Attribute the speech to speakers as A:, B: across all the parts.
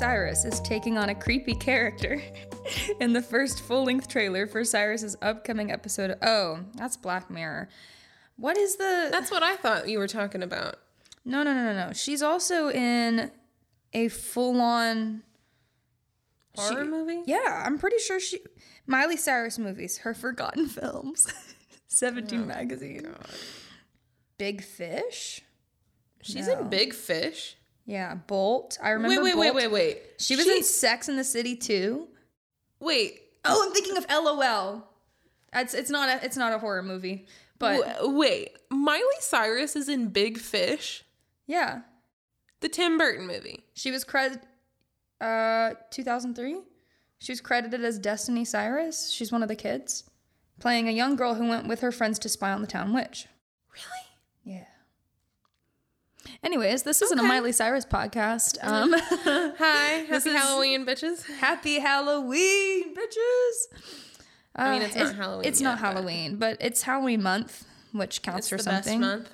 A: Cyrus is taking on a creepy character in the first full length trailer for Cyrus's upcoming episode. Oh, that's Black Mirror. What is the.
B: That's what I thought you were talking about.
A: No, no, no, no, no. She's also in a full on.
B: Horror movie?
A: Yeah, I'm pretty sure she. Miley Cyrus movies, her forgotten films. 17 magazine. Big Fish?
B: She's
A: No.
B: in Big Fish.
A: Yeah, Bolt. I remember
B: wait, wait,
A: Bolt.
B: wait, wait.
A: She was in Sex in the City too.
B: Wait,
A: Oh, I'm thinking of LOL. It's it's not a it's not a horror movie, but
B: w- wait. Miley Cyrus is in Big Fish,
A: yeah,
B: the Tim Burton movie.
A: she was credit uh 2003. She was credited as Destiny Cyrus. She's one of the kids, playing a young girl who went with her friends to spy on the town witch.
B: Really?
A: Yeah. Anyways, this isn't a Miley Cyrus podcast. Um,
B: Hi,
A: This
B: happy
A: is-
B: Halloween, bitches.
A: happy Halloween, bitches.
B: I mean,
A: Uh,
B: it's not Halloween
A: It's not
B: yet, but-
A: Halloween, but it's Halloween month, which counts
B: It's
A: for
B: the
A: something.
B: best month.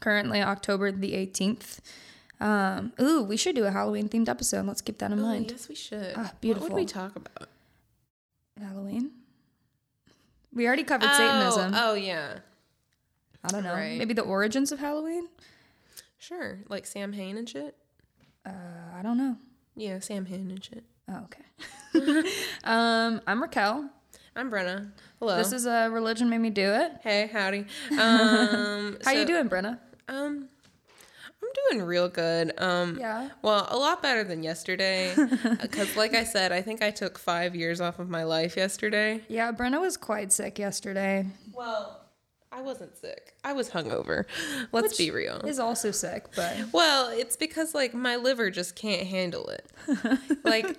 A: Currently, October the 18th. Um, ooh, we should do a Halloween themed episode. Let's keep that in
B: Oh,
A: mind.
B: yes, we should.
A: Ah,
B: What would we talk about?
A: Halloween. We already covered Satanism.
B: Oh, yeah.
A: I don't know.
B: right.
A: Maybe the origins of Halloween.
B: Sure. Like Samhain and shit.
A: Uh, I don't know.
B: Yeah, Samhain and shit.
A: Oh, okay. um, I'm Raquel.
B: I'm Brenna. Hello.
A: This is a religion made me do it.
B: hey, howdy. Um,
A: How you doing, Brenna?
B: Um, I'm doing real good. Um,
A: Yeah.
B: Well, a lot better than yesterday. Because, like I said, I think I took five years off of my life yesterday.
A: Yeah, Brenna was quite sick yesterday.
B: Well, I wasn't sick. I was hungover. Let's be real.
A: Is also sick, but
B: Well, it's because like my liver just can't handle it. like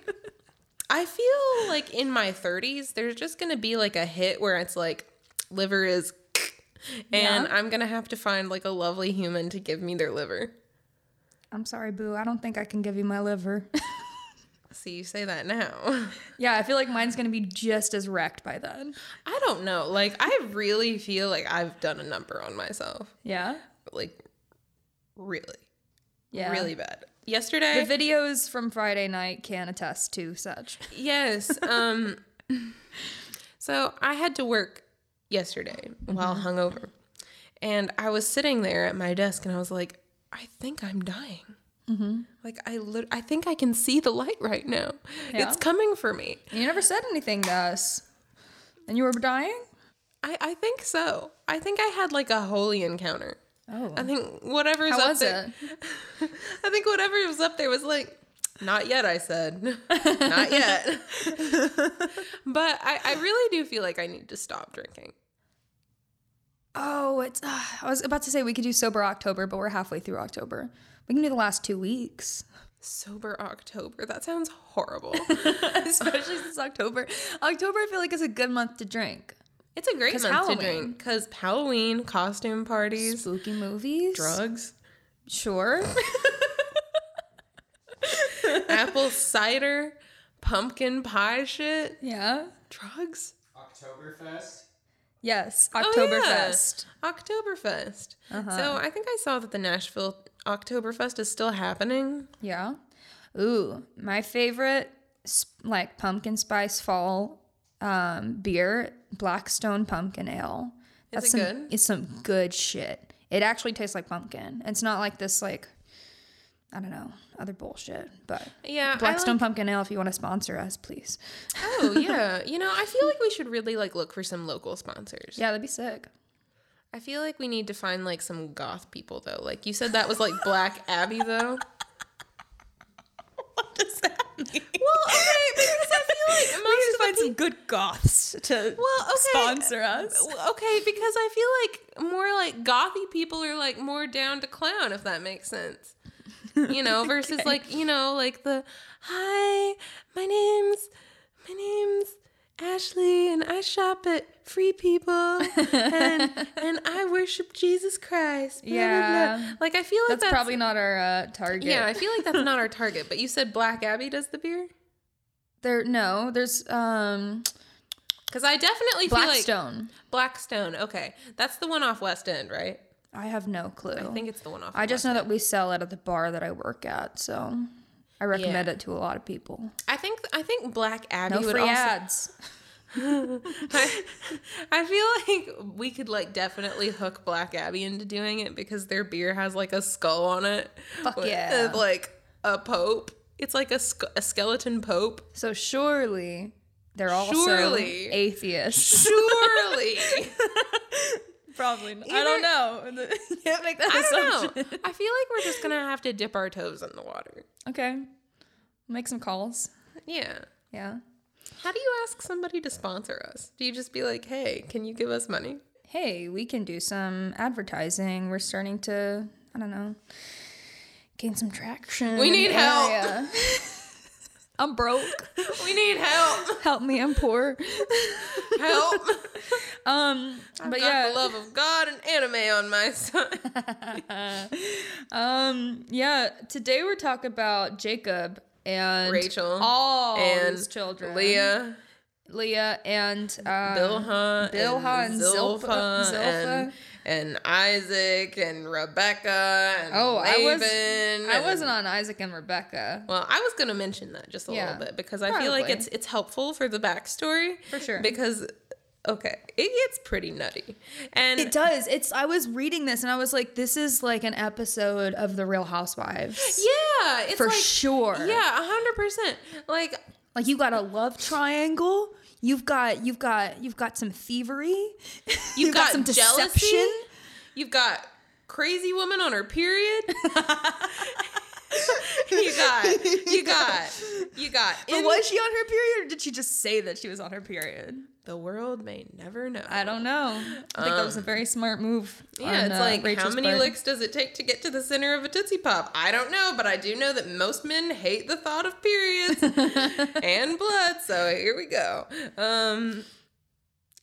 B: I feel like in my 30s there's just to be like a hit where it's like liver is and
A: Yeah.
B: I'm to have to find like a lovely human to give me their liver.
A: I'm sorry, Boo. I don't think I can give you my liver.
B: See, you say that now.
A: yeah, I feel like mine's gonna be just as wrecked by then.
B: I don't know. Like I really feel like I've done a number on myself.
A: Yeah.
B: Like really.
A: Yeah.
B: Really bad. Yesterday
A: The videos from Friday night can attest to such.
B: Yes. Um so I had to work yesterday while hungover. And I was sitting there at my desk and I was like, I think I'm dying. Like I lit- I think I can see the light right now.
A: Yeah?
B: It's coming for me.
A: You never said anything to us. And you were dying?
B: I, I think so. I think I had like a holy encounter.
A: Oh.
B: I think whatever's
A: How
B: up
A: was
B: there.
A: it?
B: I think whatever was up there was like, not yet, I said. not yet. but I, I really do feel like I need to stop drinking.
A: Oh, it's. Uh, I was about to say we could do sober October, but we're halfway through October. We can do the last two weeks,
B: Sober October. That sounds horrible.
A: especially since October. October, I feel like is a good month to drink.
B: It's a great month
A: Halloween.
B: to drink because Halloween, costume parties,
A: Spooky movies,
B: drugs,
A: Sure.
B: apple cider, pumpkin pie shit,
A: yeah.
B: drugs.
C: Oktoberfest.
A: Yes.
B: Oh,
A: Oktoberfest.
B: yeah. Oktoberfest.
A: Uh-huh.
B: So I think I saw that the Nashville Oktoberfest is still happening.
A: Yeah. Ooh, my favorite like pumpkin spice fall um, beer, Blackstone Pumpkin Ale.
B: Is it
A: some,
B: good?
A: It's some good shit. It actually tastes like pumpkin. It's not like this like I don't know other bullshit. But
B: Yeah,
A: Blackstone
B: like-
A: Pumpkin Ale, if you want to sponsor us, please.
B: Oh yeah, you know I feel like we should really like look for some local sponsors.
A: Yeah, that'd be sick.
B: I feel like we need to find like some goth people though. Like you said that was like Black Abbey though.
A: What does that mean?
B: Well, okay, because I feel like
A: we
B: most
A: need to find some good goths to
B: Well, okay.
A: sponsor us.
B: Okay, because I feel like more like gothy people are like more down to clown, if that makes sense. You know, versus like you know, like the hi, my name's my name's Ashley, and I shop at Free People, and and I worship Jesus Christ. blah, blah, blah."
A: Yeah.
B: like I feel like
A: That's,
B: that's,
A: probably not our uh, target.
B: yeah. I feel like that's not our target. But you said Black Abbey does the beer,
A: There no, there's um
B: because I definitely feel like
A: Blackstone.
B: Blackstone. Okay, that's the one off West End, right?
A: I have no clue.
B: I think it's the one off.
A: I just
B: West
A: know that we sell it at the bar that I work at. So I recommend
B: Yeah.
A: it to a lot of people.
B: I think I think Black Abbey
A: No
B: would
A: free
B: also.
A: ads.
B: I, I feel like we could like definitely hook Black Abbey into doing it because their beer has like a skull on it.
A: Fuck
B: with,
A: yeah.
B: Uh, like a pope. It's like a, a skeleton pope.
A: So surely they're also
B: Surely.
A: atheists.
B: Surely.
A: Probably. Not. I don't know. Can't make that
B: I don't know. I feel like we're just gonna have to dip our toes in the water.
A: Okay. Make some calls.
B: Yeah.
A: Yeah.
B: How do you ask somebody to sponsor us? Do you just be like, "Hey, can you give us money?"
A: Hey, we can do some advertising. We're starting to, I don't know, gain some traction.
B: We need help.
A: I'm broke.
B: We need help.
A: Help me, I'm poor.
B: Help.
A: Um,
B: I've
A: but yeah,
B: the love of God and anime on my side.
A: um, yeah. Today we're talking about Jacob and
B: Rachel
A: all
B: and
A: his children,
B: Leah,
A: Leah, and um,
B: Bilhah,
A: Bilhah
B: and
A: and Zilpah, Zilpah-
B: and and Isaac and Rebecca and
A: Oh, I was
B: Laban
A: I
B: and-
A: wasn't on Isaac and Rebecca
B: Well, I was gonna mention that just a
A: Yeah,
B: little bit because I feel like it's it's helpful for the backstory
A: For sure.
B: Because okay, it gets pretty nutty, and
A: It does. It's. I was reading this and I was like, this is like an episode of The Real Housewives.
B: yeah, it's
A: for
B: like,
A: sure.
B: Yeah, a hundred percent. Like
A: Like you got a love triangle. You've got you've got you've got some thievery.
B: You've got
A: some
B: jealousy.
A: deception.
B: You've got crazy woman on her period. you got, you got, you got.
A: But
B: in-
A: was she on her period or did she just say that she was on her period?
B: the world may never know.
A: I don't know. I think that was a very smart move.
B: Um, yeah,
A: on,
B: it's
A: uh,
B: like how many
A: part.
B: licks does it take to get to the center of a Tootsie Pop? I don't know, but I do know that most men hate the thought of periods and blood. So here we go. Um,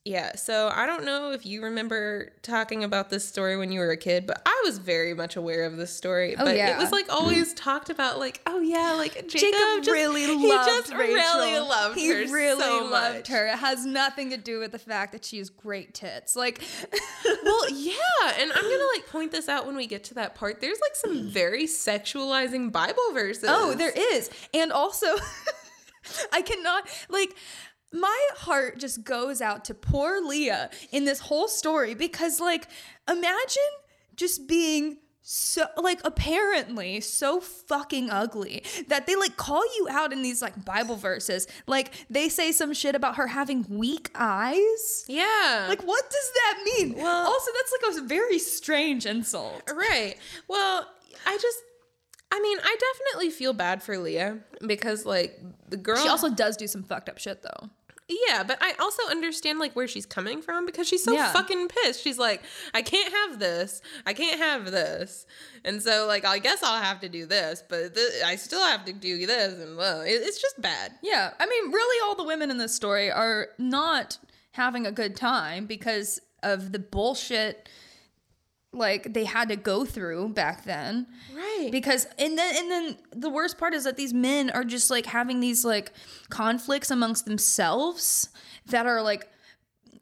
B: yeah, so I don't know if you remember talking about this story when you were a kid, but I was very much aware of this story.
A: Oh,
B: but it was like always talked about, like, oh yeah, like Jacob,
A: Jacob
B: just,
A: really
B: he
A: loved
B: just
A: Rachel.
B: really loved
A: he
B: her.
A: He really
B: so
A: loved
B: much.
A: her. It has nothing to do with the fact that she has great tits. Like,
B: Well, yeah, and I'm gonna like point this out when we get to that part. There's like some very sexualizing Bible verses.
A: Oh, there is. And also, I cannot, like, my heart just goes out to poor Leah in this whole story because, like, imagine just being so, like, apparently so fucking ugly that they, like, call you out in these, like, Bible verses. Like, they say some shit about her having weak eyes.
B: Yeah.
A: Like, what does that mean?
B: Well-
A: also, that's like a very strange insult.
B: right. Well, I just I mean, I definitely feel bad for Leah because like the girl
A: She also does do some fucked up shit, though.
B: Yeah, but I also understand like where she's coming from because she's so
A: Yeah.
B: fucking pissed. She's like, I can't have this. I can't have this. And so like I guess I'll have to do this, but th- I still have to do this and well, it- it's just bad.
A: Yeah, I mean, really, all the women in this story are not having a good time because of the bullshit like they had to go through back then.
B: Right.
A: Because and then and then the worst part is that these men are just like having these like conflicts amongst themselves that are like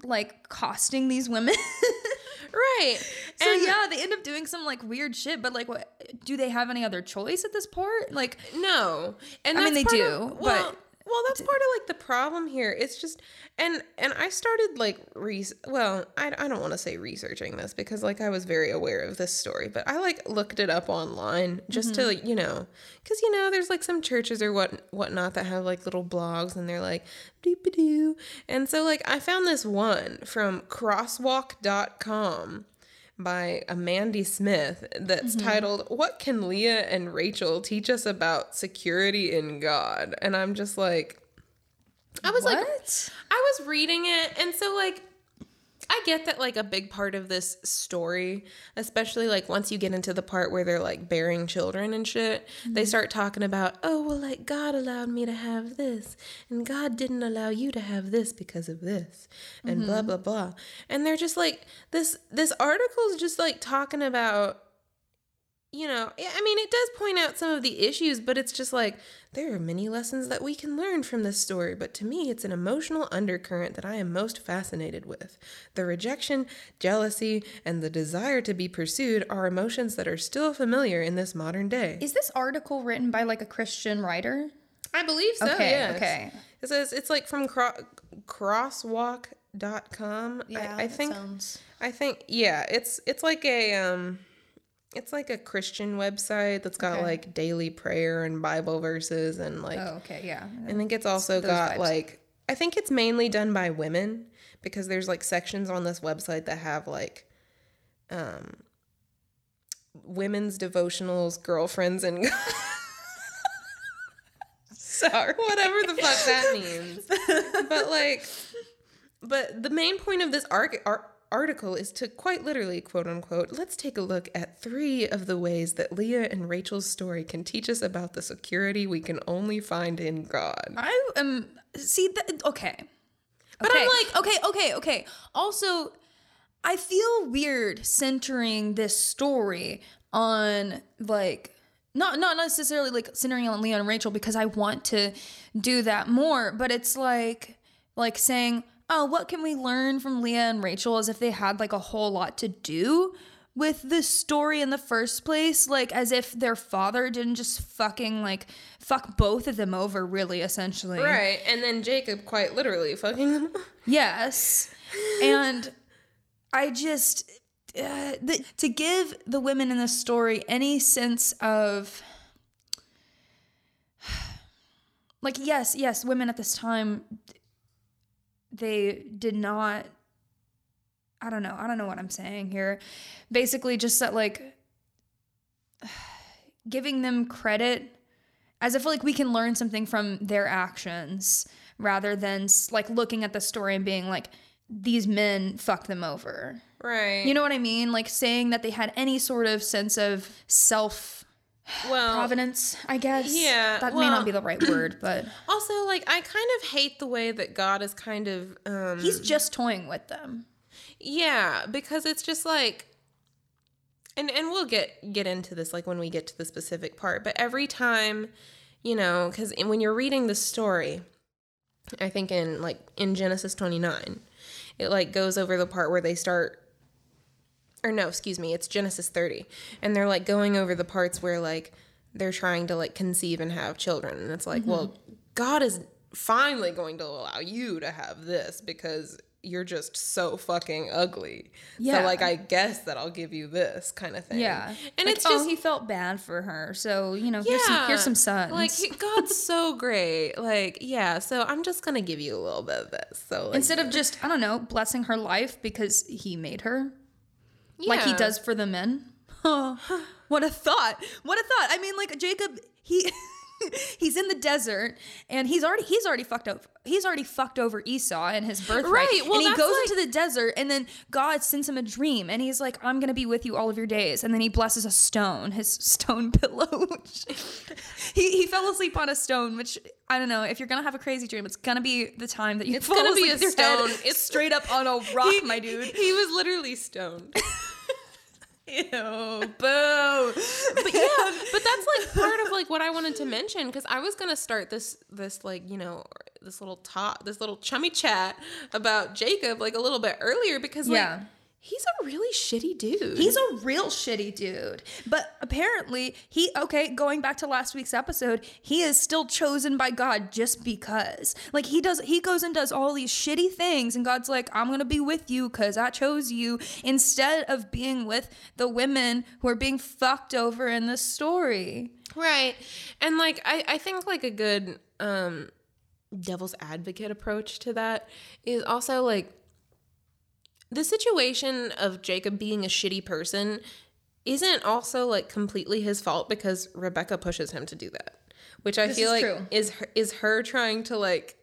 A: like costing these women.
B: right.
A: so
B: And-
A: yeah, they end up doing some like weird shit, but like what do they have any other choice at this part? Like
B: No, and
A: I mean, they do,
B: Of, well,
A: but-
B: well, that's part of like the problem here. It's just, and and I started like re. Well, I, I don't want to say researching this because like I was very aware of this story, but I like looked it up online just to like you know, because you know there's like some churches or what whatnot that have like little blogs and they're like doop doo, and so like I found this one from Crosswalk.com by Amanda Smith that's mm-hmm. titled What Can Leah and Rachel Teach Us About Security in God? And I'm just like I was like? I was reading it and so like I get that like a big part of this story, especially like once you get into the part where they're like bearing children and shit, they mm-hmm. start talking about, oh, well, like God allowed me to have this, and God didn't allow you to have this because of this, and blah mm-hmm. blah blah. And they're just like this. This article is just like talking about you know, I mean, it does point out some of the issues, but it's just like there are many lessons that we can learn from this story. But to me, it's an emotional undercurrent that I am most fascinated with. The rejection, jealousy, and the desire to be pursued are emotions that are still familiar in this modern day.
A: Is this article written by like a Christian writer?
B: I believe so.
A: Okay,
B: yes.
A: okay.
B: It says it's like from cro- crosswalk.com. I, I think
A: sounds.
B: I think yeah, it's it's like a um it's like a Christian website that's got
A: Okay.
B: like daily prayer and Bible verses and like
A: Oh, okay, yeah.
B: I think it's also got
A: vibes.
B: like I think it's mainly done by women because there's like sections on this website that have like um women's devotionals, girlfriends and
A: Sorry.
B: whatever the fuck that means. but like, but the main point of this arc, ar- article is to quite literally, quote unquote, let's take a look at three of the ways that Leah and Rachel's story can teach us about the security we can only find in God.
A: I am see that okay.
B: But
A: okay.
B: I'm like-
A: okay, okay, okay. Also, I feel weird centering this story on like not not necessarily like centering on Leon and Rachel because I want to do that more, but it's like like saying, "Oh, what can we learn from Leah and Rachel?" as if they had like a whole lot to do with this story in the first place, like as if their father didn't just fucking like fuck both of them over really essentially.
B: Right. And then Jacob quite literally fucking them.
A: Yes. And I just uh, the, to give the women in this story any sense of like yes, yes, women at this time they did not I don't know. I don't know what I'm saying here. Basically just that like giving them credit as if like we can learn something from their actions rather than like looking at the story and being like these men fucked them over.
B: Right.
A: You know what I mean? Like saying that they had any sort of sense of self
B: well,
A: providence, I guess.
B: yeah,
A: That may not be the right word, but
B: also like I kind of hate the way that God is kind of um
A: he's just toying with them.
B: Yeah, because it's just like and and we'll get get into this like when we get to the specific part, but every time, you know, cuz when you're reading the story, I think in like in Genesis 29, it like goes over the part where they start or no, excuse me, it's Genesis 30. And they're like going over the parts where like they're trying to like conceive and have children. And it's like, mm-hmm. well, God is finally going to allow you to have this because you're just so fucking ugly.
A: Yeah.
B: So like I guess that I'll give you this kind of thing.
A: Yeah.
B: And
A: Like,
B: it's
A: oh, he felt bad for her. So, you know, here's some here's some sons.
B: Like he- God's so great. Like, yeah, so I'm just gonna give you a little bit of this. So like,
A: Instead of just, I don't know, blessing her life because he made her. Like he does for the men. Oh, what a thought! What a thought! I mean, like Jacob, he he's in the desert and he's already he's already fucked up He's already fucked over Esau and his birthright.
B: Right, well,
A: and he goes
B: like-
A: into the desert, and then God sends him a dream, and he's like, "I'm gonna be with you all of your days." And then he blesses a stone, his stone pillow. he he fell asleep on a stone, which I don't know. If you're gonna have a crazy dream, it's gonna be the time that you
B: It's
A: fall
B: gonna
A: asleep
B: be a
A: with your head
B: stone. It's-
A: straight up on a rock,
B: He-
A: my dude.
B: He was literally stoned.
A: Ew, boo.
B: but yeah, but that's like part of like what I wanted to mention because I was gonna start this this like you know this little talk this little chummy chat about Jacob like a little bit earlier because like
A: Yeah.
B: He's a really shitty dude.
A: He's a real shitty dude. But apparently, he, okay, going back to last week's episode, he is still chosen by God just because. Like, he does, he goes and does all these shitty things, and God's like, I'm gonna be with you because I chose you, instead of being with the women who are being fucked over in this story.
B: Right. And like I, I think like a good um devil's advocate approach to that is also like the situation of Jacob being a shitty person isn't also like completely his fault because Rebecca pushes him to do that. Which I
A: This
B: feel
A: is
B: like
A: true.
B: is her, is her trying to like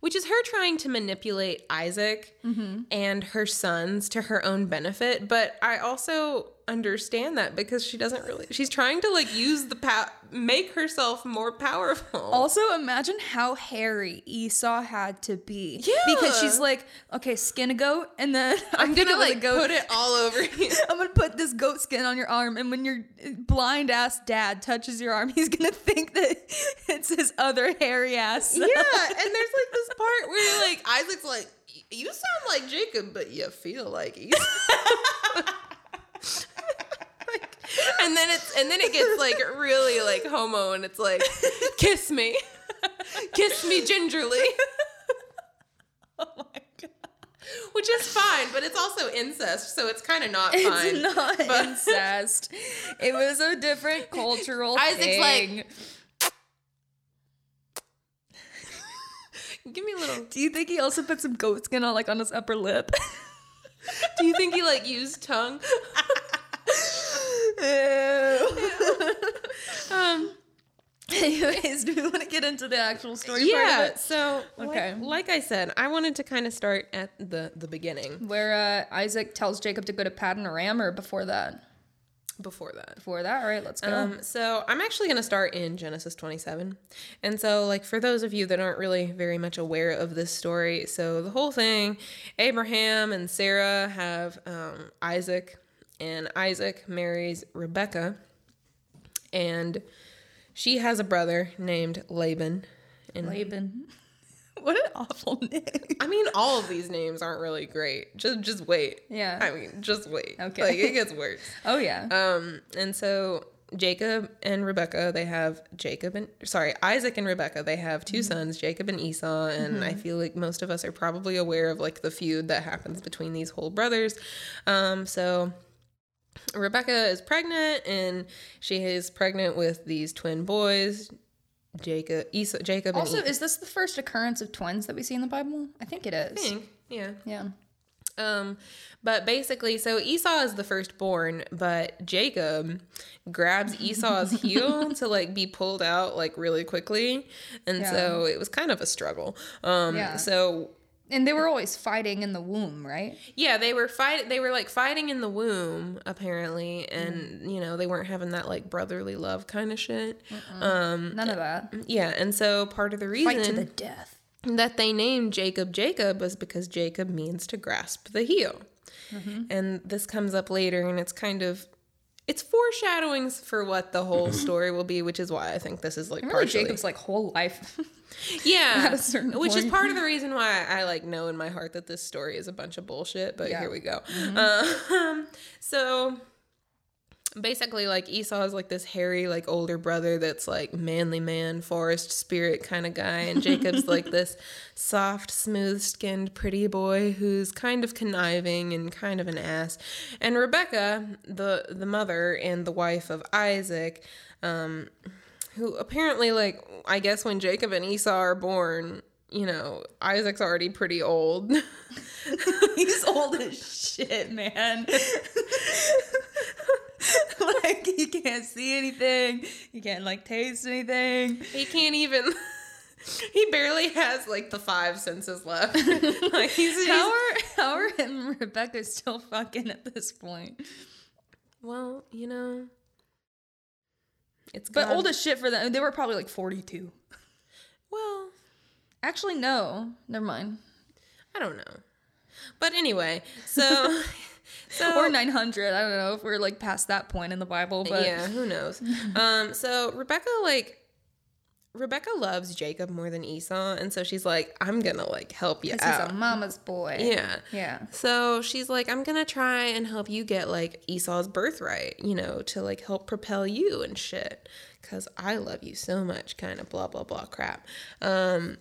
B: which is her trying to manipulate Isaac
A: Mm-hmm.
B: and her sons to her own benefit, but I also understand that because she doesn't really she's trying to like use the power make herself more powerful.
A: Also, imagine how hairy Esau had to be.
B: Yeah.
A: Because she's like, okay, skin a goat, and then I
B: I'm gonna
A: it was a
B: like
A: goat.
B: put it all over you.
A: I'm gonna put this goat skin on your arm, and when your blind ass dad touches your arm, he's gonna think that it's his other hairy ass.
B: Yeah, and there's like this part where like Isaac's like, "You sound like Jacob, but you feel like Esau." Like, and then it's and then it gets like really like homo, and it's like, "Kiss me, kiss me gingerly,"
A: oh my god.
B: which is fine, but it's also incest, so it's kind of not fine.
A: It's not
B: but-
A: incest. It was a different cultural
B: Isaac's like-
A: thing.
B: Give me a little.
A: Do you think he also put some goat skin on like on his upper lip?
B: Do you think he like used tongue? Um.
A: Anyways, do we want to get into the actual story part
B: Yeah. So,
A: Okay.
B: like, like I said, I wanted to kind of start at the the beginning.
A: Where uh, Isaac tells Jacob to go to Paddan Aram, or before that?
B: Before that.
A: Before that, all right, let's go.
B: Um, so I'm actually going to start in Genesis 27. And so, like, for those of you that aren't really very much aware of this story, so the whole thing Abraham and Sarah have um, Isaac, and Isaac marries Rebecca, and she has a brother named Laban. And
A: Laban. What an awful name.
B: I mean, all of these names aren't really great. Just, just wait.
A: Yeah.
B: I mean, just wait.
A: Okay.
B: Like it gets worse.
A: Oh yeah.
B: Um, and so Jacob and Rebecca, they have Jacob and sorry, Isaac and Rebecca, they have 2 sons, Jacob and Esau, and I feel like most of us are probably aware of like the feud that happens between these whole brothers. Um, so Rebecca is pregnant and she is pregnant with these twin boys, Jacob, Esau, Jacob
A: also, is this the first occurrence of twins that we see in the Bible? I think it is.
B: I think, yeah.
A: Yeah.
B: Um, but basically, so Esau is the firstborn, but Jacob grabs Esau's heel to like be pulled out like really quickly, and so it was kind of a struggle. Um,
A: Yeah.
B: so
A: And they were always fighting in the womb, right?
B: yeah, they were fight. They were like fighting in the womb apparently, and you know they weren't having that like brotherly love kind of shit. Um,
A: None of that.
B: yeah, and so part of the reason
A: Fight to the death.
B: that they named Jacob Jacob was because Jacob means to grasp the heel. And this comes up later and it's kind of it's foreshadowings for what the whole story will be, which is why I think this is like
A: Really,
B: partially
A: Jacob's like whole life.
B: yeah,
A: at a certain
B: which is part of the reason why I like know in my heart that this story is a bunch of bullshit. But
A: Yeah.
B: here we go. Um, so basically, like Esau is like this hairy, like older brother that's like manly man, forest spirit kind of guy, and Jacob's like this soft, smooth skinned, pretty boy who's kind of conniving and kind of an ass. And Rebecca, the the mother and the wife of Isaac, um, who apparently like I guess when Jacob and Esau are born, you know, Isaac's already pretty old.
A: He's old as shit, man. like he can't see anything. He can't like taste anything.
B: he can't even he barely has like the five senses left. like he's, he's
A: How are how are him and Rebecca still fucking at this point?
B: well, you know, it's
A: But
B: God.
A: old as shit for them. They were probably like forty two.
B: Well,
A: Actually, no. Never mind.
B: I don't know. But anyway, so so
A: Or nine hundred. I don't know if we're like past that point in the Bible, but
B: yeah, who knows? um, so Rebecca like Rebecca loves Jacob more than Esau, and so she's like, I'm gonna like help you out.
A: he's a mama's boy.
B: yeah.
A: Yeah.
B: So she's like, I'm gonna try and help you get like Esau's birthright, you know, to like help propel you and shit. Cause I love you so much, kind of blah blah blah crap. Um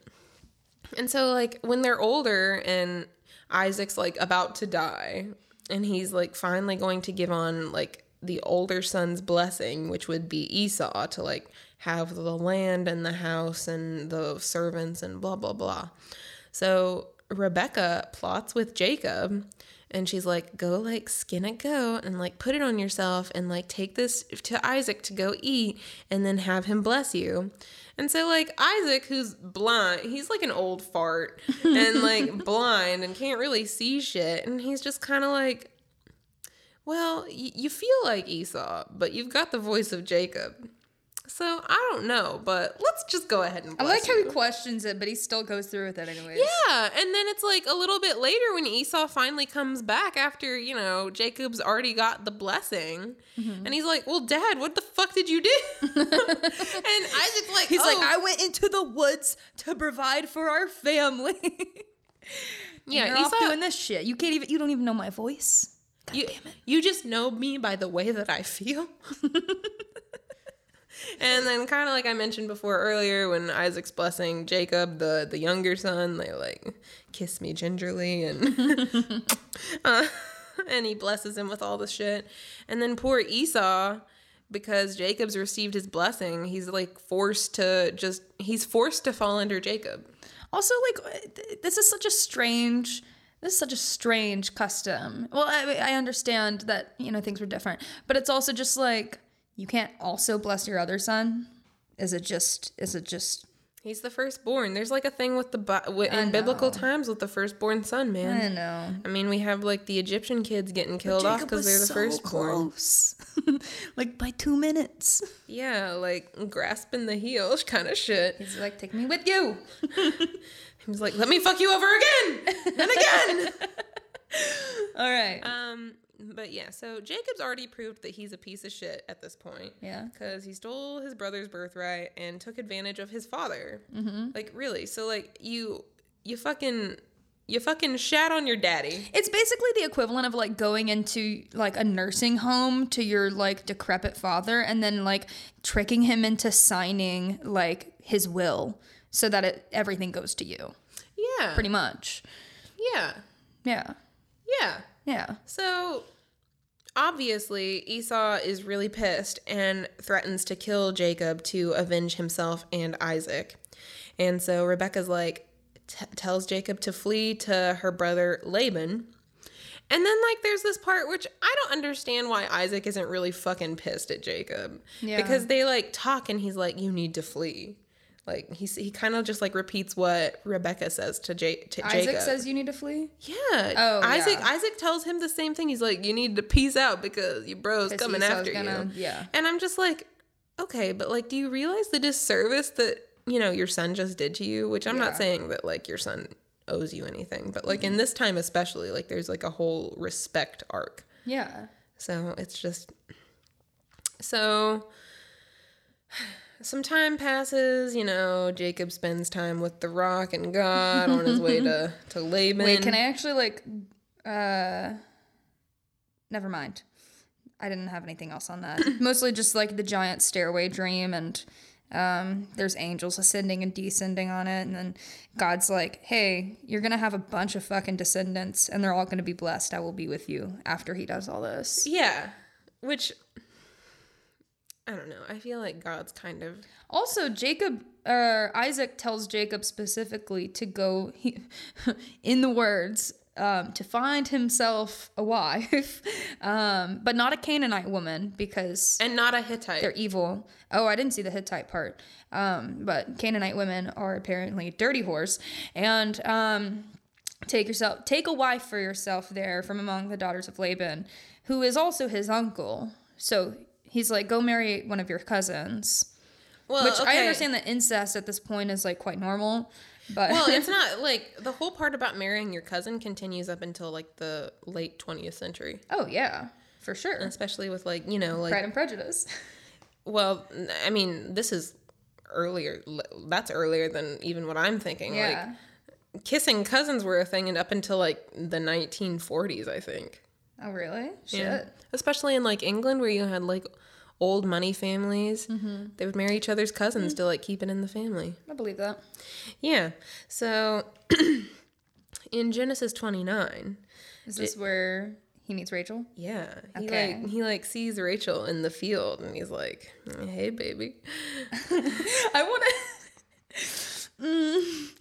B: and so like when they're older and Isaac's like about to die and he's like finally going to give on like the older son's blessing, which would be Esau to like have the land and the house and the servants and blah blah blah. So Rebecca plots with Jacob and she's like, go like skin a goat and like put it on yourself and like take this to Isaac to go eat and then have him bless you. And so like Isaac, who's blind, he's like an old fart and like blind and can't really see shit. And he's just kind of like, Well, y- you feel like Esau, but you've got the voice of Jacob. So I don't know, but let's just go ahead and.
A: I like how he questions it, but he still goes through with it anyways.
B: Yeah, and then it's like a little bit later when Esau finally comes back after, you know, Jacob's already got the blessing.
A: Mm-hmm.
B: And he's like, Well, Dad, what the fuck did you do? and Isaac's like,
A: He's like,
B: "Oh."
A: I went into the woods to provide for our family.
B: Yeah,
A: You're off
B: Esau-
A: doing this shit. You can't even. You don't even know my voice. God
B: you,
A: damn it.
B: you just know me by the way that I feel. and then kind of like I mentioned before earlier when Isaac's blessing Jacob, the the younger son, they like kiss me gingerly and uh, and he blesses him with all the shit. And then poor Esau because Jacob's received his blessing, he's like forced to just he's forced to fall under Jacob.
A: Also, like, this is such a strange. This is such a strange custom. Well, I, I understand that you know things were different, but it's also just like you can't also bless your other son. Is it just? Is it just?
B: He's the firstborn. There's like a thing with the Bi- wi- in biblical times with the firstborn son, man.
A: I know.
B: I mean, we have like the Egyptian kids getting killed off because they're the firstborn.
A: close, like by two minutes.
B: Yeah, like grasping the heel kind of shit.
A: He's like, "Take me with you."
B: He was like, "Let me fuck you over again and again."
A: All right.
B: um, but yeah, so Jacob's already proved that he's a piece of shit at this point.
A: Yeah.
B: because he stole his brother's birthright and took advantage of his father. Mm-hmm. Like really, so like you, you fucking, you fucking shat on your daddy.
A: It's basically the equivalent of like going into like a nursing home to your like decrepit father and then like tricking him into signing like his will so that it, everything goes to you.
B: Yeah,
A: Pretty much.
B: yeah,
A: Yeah.
B: yeah.
A: Yeah.
B: So obviously, Esau is really pissed and threatens to kill Jacob to avenge himself and Isaac. And so Rebecca's like, t- tells Jacob to flee to her brother Laban. And then, like, there's this part which I don't understand why Isaac isn't really fucking pissed at Jacob.
A: Yeah.
B: Because they, like, talk and he's like, you need to flee. Like, he, he kind of just, like, repeats what Rebecca says to, J- to
A: Isaac
B: Jacob.
A: says you need to flee.
B: Yeah.
A: Oh,
B: Isaac
A: yeah.
B: Isaac tells him the same thing. He's like, you need to peace out because your bro's coming after
A: gonna-
B: you.
A: yeah.
B: And I'm just like, okay, but like, do you realize the disservice that, you know, your son just did to you? Which I'm
A: Yeah.
B: not saying that like your son owes you anything, but like in this time especially, like there's like a whole respect arc.
A: Yeah.
B: So it's just so some time passes, you know, Jacob spends time with the rock and God on his way to, to Laban.
A: Wait, can I actually like uh never mind. I didn't have anything else on that. Mostly just like the giant stairway dream and um there's angels ascending and descending on it and then God's like, "Hey, you're going to have a bunch of fucking descendants and they're all going to be blessed. I will be with you after he does all this."
B: Yeah, which I don't know. I feel like God's kind of
A: Also, Jacob uh, Isaac tells Jacob specifically to go, he, in the words, um, to find himself a wife, um, but not a Canaanite woman because
B: and not a Hittite.
A: they're evil. Oh, I didn't see the Hittite part. Um, but Canaanite women are apparently dirty horse and um, take yourself take a wife for yourself there from among the daughters of Laban, who is also his uncle. So he's like, go marry one of your cousins.
B: well,
A: Which I understand that incest at this point is like quite normal, but
B: Well, it's not like the whole part about marrying your cousin continues up until like the late 20th century,
A: oh yeah, for sure.
B: especially with like you know like
A: Pride and Prejudice.
B: well, I mean this is earlier. That's earlier than even what I'm thinking.
A: Yeah.
B: Like kissing cousins were a thing and up until like the 1940s, I think.
A: Oh really? Shit.
B: Yeah. Especially in like England where you had like old money families.
A: Mm-hmm.
B: They would marry each other's cousins to like keep it in the family.
A: I believe that.
B: Yeah. So in Genesis 29,
A: Is this where he meets Rachel?
B: yeah, he
A: Okay.
B: like he like sees Rachel in the field and he's like, "Hey baby."
A: I want to. Mm,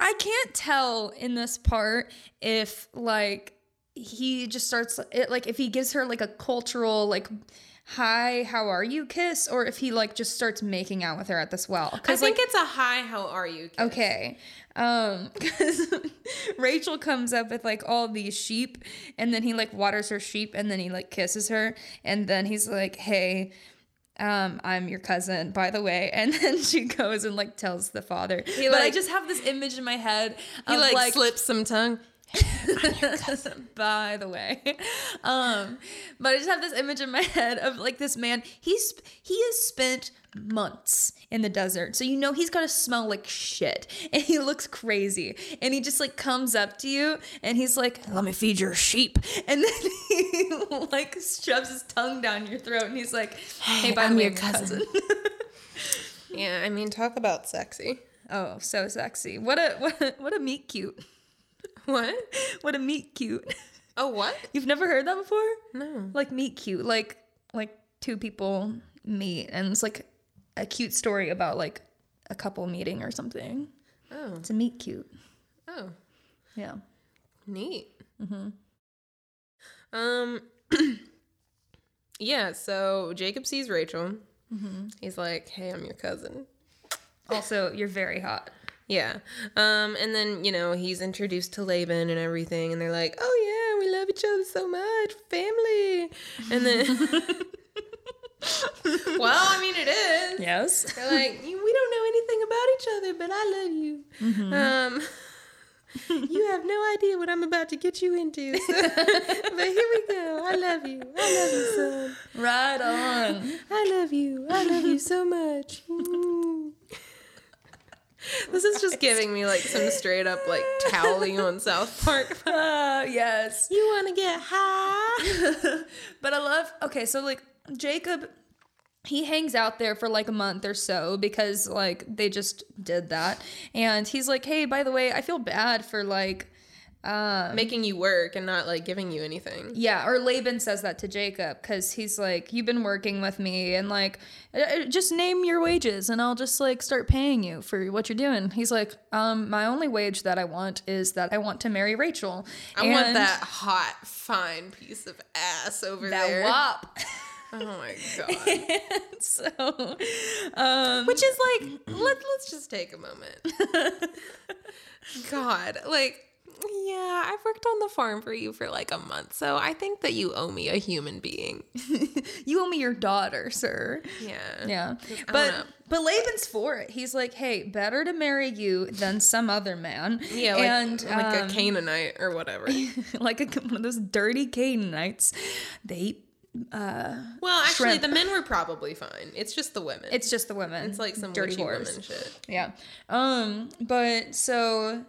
A: I can't tell in this part if like he just starts it like if he gives her like a cultural like hi, how are you kiss or if he like just starts making out with her at this well.
B: I think
A: like
B: it's a hi, how are you? kiss.
A: okay. Um cuz Rachel comes up with like all these sheep and then he like waters her sheep and then he like kisses her and then he's like, "Hey, um, I'm your cousin, by the way. And then she goes and like tells the father. but I just have this image in my head
B: He
A: of
B: like,
A: like
B: slips some tongue.
A: by the way. Um but i just have this image in my head of like this man. He's he has spent months in the desert. So you know he's got to smell like shit. And he looks crazy. And he just like comes up to you and he's like let me feed your sheep. And then he like shoves his tongue down your throat and he's like hey, by
B: I'm your
A: I'm
B: cousin." Yeah, I mean, talk about sexy.
A: oh so sexy. What a what a, what a meet cute
B: What?
A: what a meet cute
B: Oh, what?
A: you've never heard that before
B: No.
A: like meet cute like like two people meet and it's like a cute story about like a couple meeting or something
B: Oh,
A: it's a meet cute
B: oh,
A: yeah
B: neat. Um, yeah. So Jacob sees Rachel. He's like, "Hey, I'm your cousin."
A: also you're very hot
B: Yeah. Um, and then, you know, he's introduced to Laban and everything, and they're like, oh, yeah, we love each other so much, family. And then, well, I mean, it is.
A: yes
B: They're like, we don't know anything about each other, but I love you. Um, you have no idea what I'm about to get you into. So, but here we go. I love you. I love you, son.
A: right on
B: I love you. I love you so much. Mm. This is just giving me like some straight up like Towelie on South Park.
A: uh, yes
B: You want to get high?
A: but i love okay so like jacob he hangs out there for like a month or so because like they just did that and he's like hey by the way i feel bad for like
B: Making you work and not like giving you anything.
A: Yeah, or Laban says that to Jacob because he's like, "You've been working with me, and like, uh, uh, just name your wages, and I'll just like start paying you for what you're doing." He's like, "Um, my only wage that I want is that I want to marry Rachel.
B: I want
A: And
B: that hot, fine piece of ass over
A: that
B: there.
A: wop."
B: Oh my god.
A: so, um,
B: Which is like, let, let's just take a moment. God, like, yeah, I've worked on the farm for you for like a month, so I think that you owe me a human being.
A: you owe me your daughter, sir.
B: Yeah.
A: Yeah, but but Laban's for it. He's like, "Hey, better to marry you than some other man."
B: Yeah, like,
A: and
B: like
A: um,
B: a Canaanite or whatever.
A: like a, one of those dirty Canaanites. They eat.
B: Well, actually,
A: Shrimp.
B: the men were probably fine. It's just the women.
A: It's just the women.
B: It's like some
A: dirty
B: dirty women shit.
A: Yeah. Um. But so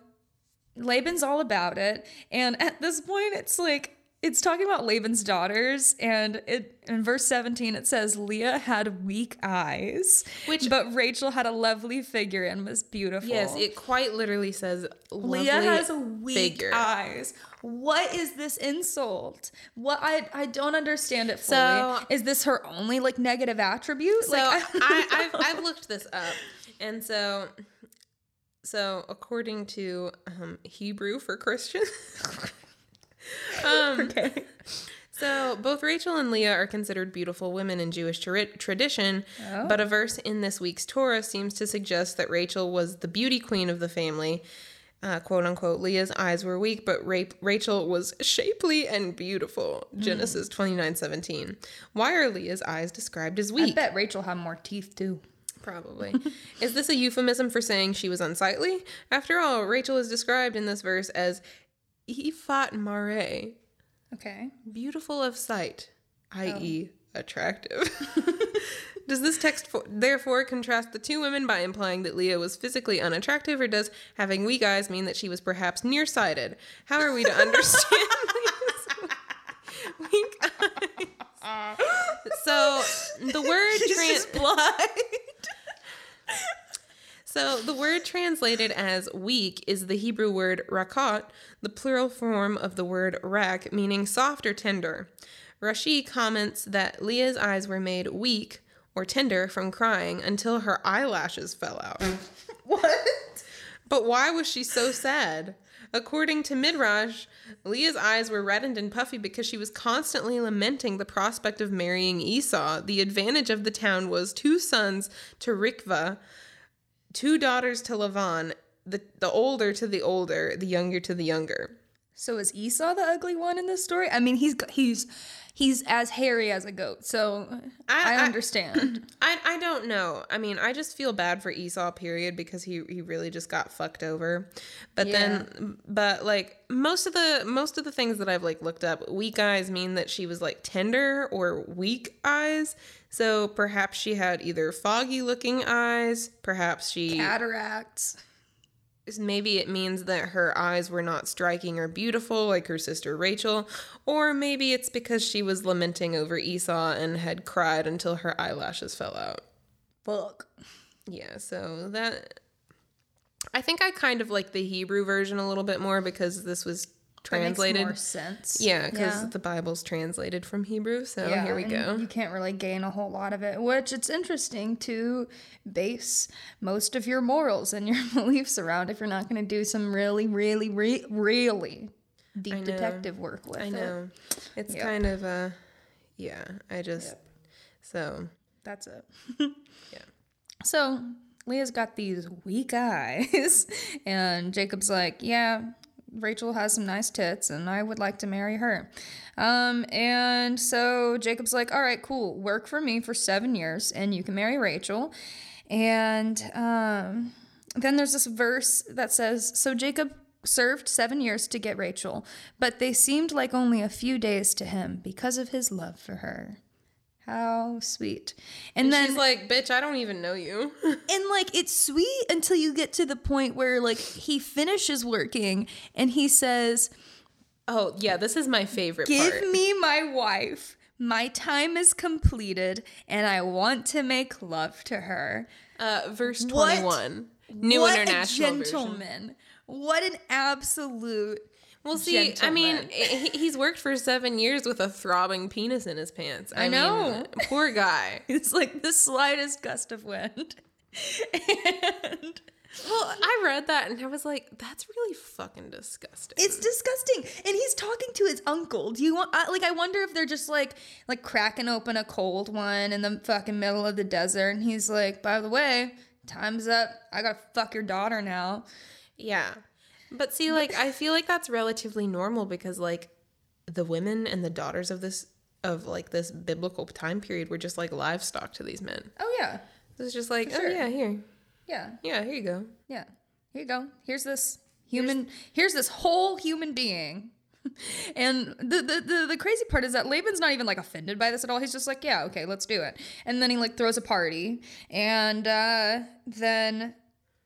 A: Laban's all about it, and at this point, it's like it's talking about Laban's daughters, and it in verse seventeen it says Leah had weak eyes,
B: Which-
A: but Rachel had a lovely figure and was beautiful.
B: Yes, it quite literally says
A: Leah has weak
B: figure.
A: eyes. What is this insult? What I I don't understand it fully.
B: So-
A: is this her only like negative attribute?
B: So
A: like
B: I, I've I've looked this up, and so so according to um, Hebrew for Christian, um,
A: okay.
B: so both Rachel and Leah are considered beautiful women in Jewish tra- tradition,
A: Oh.
B: but a verse in this week's Torah seems to suggest that Rachel was the beauty queen of the family. Uh, quote unquote, Leah's eyes were weak, but Ra- Rachel was shapely and beautiful. Genesis twenty nine seventeen. Why are Leah's eyes described as weak?
A: I bet Rachel had more teeth too.
B: Probably. is this a euphemism for saying she was unsightly? After all, Rachel is described in this verse as Ifat Mare,
A: Okay.
B: beautiful of sight, i.e.,
A: Oh.
B: attractive. does this text fo- therefore contrast the two women by implying that Leah was physically unattractive, or does having weak eyes mean that she was perhaps nearsighted? How are we to understand Leah's weak eyes? So the word trans-
A: blind.
B: So the word translated as weak is the Hebrew word rakot, the plural form of the word rak, meaning soft or tender. Rashi comments that Leah's eyes were made weak or tender from crying until her eyelashes fell out.
A: what?
B: But why was she so sad? According to Midrash, Leah's eyes were reddened and puffy because she was constantly lamenting the prospect of marrying Esau. The advantage of the town was two sons to Rikva, two daughters to Lavan, the, the older to the older, the younger to the younger.
A: So is Esau the ugly one in this story? I mean, he's he's he's as hairy as a goat, so I,
B: I- I-
A: understand.
B: I, I don't know. I mean, I just feel bad for Esau, period, because he, he really just got fucked over. But then, but like most of the most of the things that I've like looked up, weak eyes mean that she was like tender or weak eyes. So perhaps she had either foggy looking eyes, perhaps she
A: Cataracts.
B: Maybe it means that her eyes were not striking or beautiful like her sister Rachel, or maybe it's because she was lamenting over Esau and had cried until her eyelashes fell out.
A: Fuck.
B: Yeah, so that I think I kind of like the Hebrew version a little bit more because this was translated.
A: more sense.
B: Yeah, because
A: Yeah.
B: the Bible's translated from Hebrew. So
A: Yeah,
B: here we go.
A: You can't really gain a whole lot of it, which it's interesting to base most of your morals and your beliefs around if you're not going to do some really, really, re- really deep detective work with it.
B: I
A: it.
B: know. It's
A: Yep.
B: kind of uh yeah, I just so
A: That's it.
B: Yeah.
A: So Leah's got these weak eyes, and Jacob's like, Yeah, Rachel has some nice tits, and I would like to marry her. Um, and so Jacob's like, All right, cool, work for me for seven years, and you can marry Rachel. And um, then there's this verse that says, So Jacob served seven years to get Rachel, but they seemed like only a few days to him because of his love for her. How sweet. And,
B: and
A: then
B: she's like, "Bitch, I don't even know you."
A: and like it's sweet until you get to the point where like he finishes working and he says,
B: oh, yeah, this is my favorite
A: "Give
B: part.
A: me my wife. My time is completed and I want to make love to her."
B: Uh verse
A: What?
B: 21. New
A: what
B: international
A: a
B: version.
A: gentleman. What an absolute
B: Well, see, I mean,
A: eh,
B: he, he's worked for seven years with a throbbing penis in his pants. I,
A: know.
B: Mean, poor guy.
A: It's like the slightest gust of wind. and
B: Well, I read that and I was like, that's really fucking disgusting.
A: It's disgusting. And he's talking to his uncle. Do you want I, like I wonder if they're just like like cracking open a cold one in the fucking middle of the desert and he's like, "By the way, time's up. I got to fuck your daughter now."
B: yeah. But see, like, I feel like that's relatively normal because, like, the women and the daughters of this, of like this biblical time period were just like livestock to these men.
A: Oh yeah.
B: It's just like, oh, yeah, here.
A: Yeah.
B: Yeah, here you go.
A: Yeah. Here you go. Here's this human here's, this whole human being. And the, the the the crazy part is that Laban's not even like offended by this at all. He's just like, yeah, okay, let's do it. And then he like throws a party, and uh, then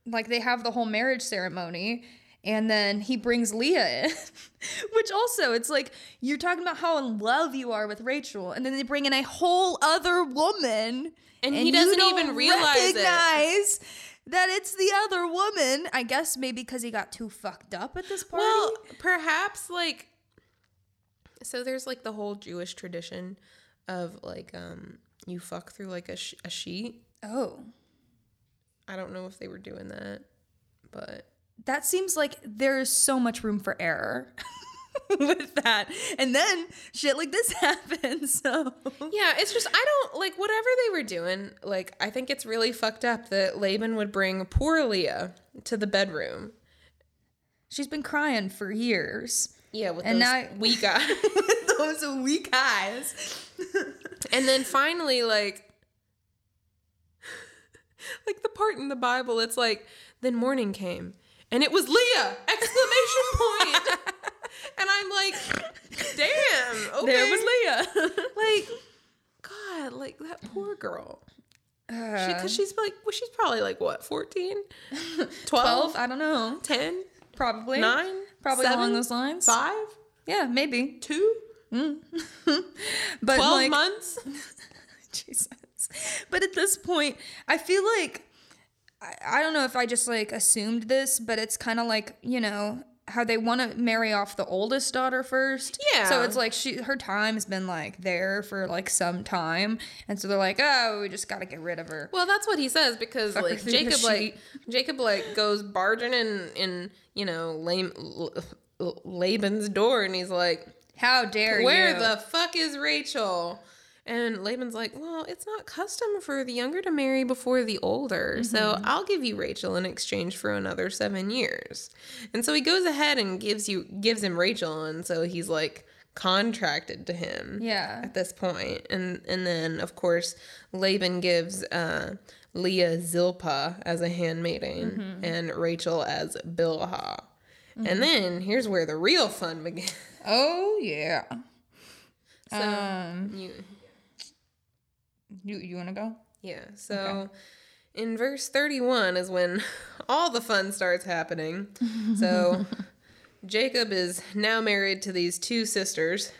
A: like they have the whole marriage ceremony, and then he brings Leah in, which also it's like you're talking about how in love you are with Rachel, and then they bring in a whole other woman,
B: And he doesn't even realize it.
A: that it's the other woman. I guess maybe because he got too fucked up at this party.
B: Well, perhaps like so there's like the whole Jewish tradition of like um you fuck through like a, sh- a sheet.
A: oh,
B: I don't know if they were doing that, but
A: that seems like there is so much room for error with that. And then shit like this happens. So
B: yeah, it's just I don't like whatever they were doing. Like I think it's really fucked up that Laban would bring poor Leah to the bedroom.
A: she's been crying for years.
B: Yeah, with
A: And
B: those
A: now-
B: weak eyes.
A: Those weak eyes.
B: and then finally, like, like the part in the Bible, it's like, then morning came, and it was Leah! Exclamation point! and I'm like, damn, okay.
A: There was Leah.
B: like, God, like that poor girl.
A: Uh,
B: Because she's like, well, she's probably like what, 14? 12?
A: 12? I don't know.
B: 10?
A: Probably.
B: 9?
A: Probably
B: seven,
A: along those lines.
B: 5?
A: Yeah, maybe.
B: 2?
A: But
B: 12
A: like,
B: months?
A: Jesus. But at this point, I feel like I, I don't know if I just like assumed this, but it's kind of like, you know, how they want to marry off the oldest daughter first.
B: Yeah.
A: So it's like she her time's been like there for like some time, and so they're like, oh, we just got to get rid of her.
B: Well, that's what he says because
A: Fuck
B: like Jacob like. Jacob like goes barging in in you know Lam- L- Laban's door and he's like,
A: How dare
B: "Where
A: you?
B: Where the fuck is Rachel?" And Laban's like, "Well, it's not custom for the younger to marry before the older, so
A: Mm-hmm.
B: I'll give you Rachel in exchange for another seven years." And so he goes ahead and gives you gives him Rachel, and so he's like contracted to him
A: Yeah.
B: at this point and and then of course laban gives uh leah zilpah as a handmaiden and rachel as bilhah and then here's where the real fun begins
A: Oh yeah.
B: so
A: Um,
B: you
A: you you want to go?
B: yeah so in verse 31 is when all the fun starts happening so jacob is now married to these two sisters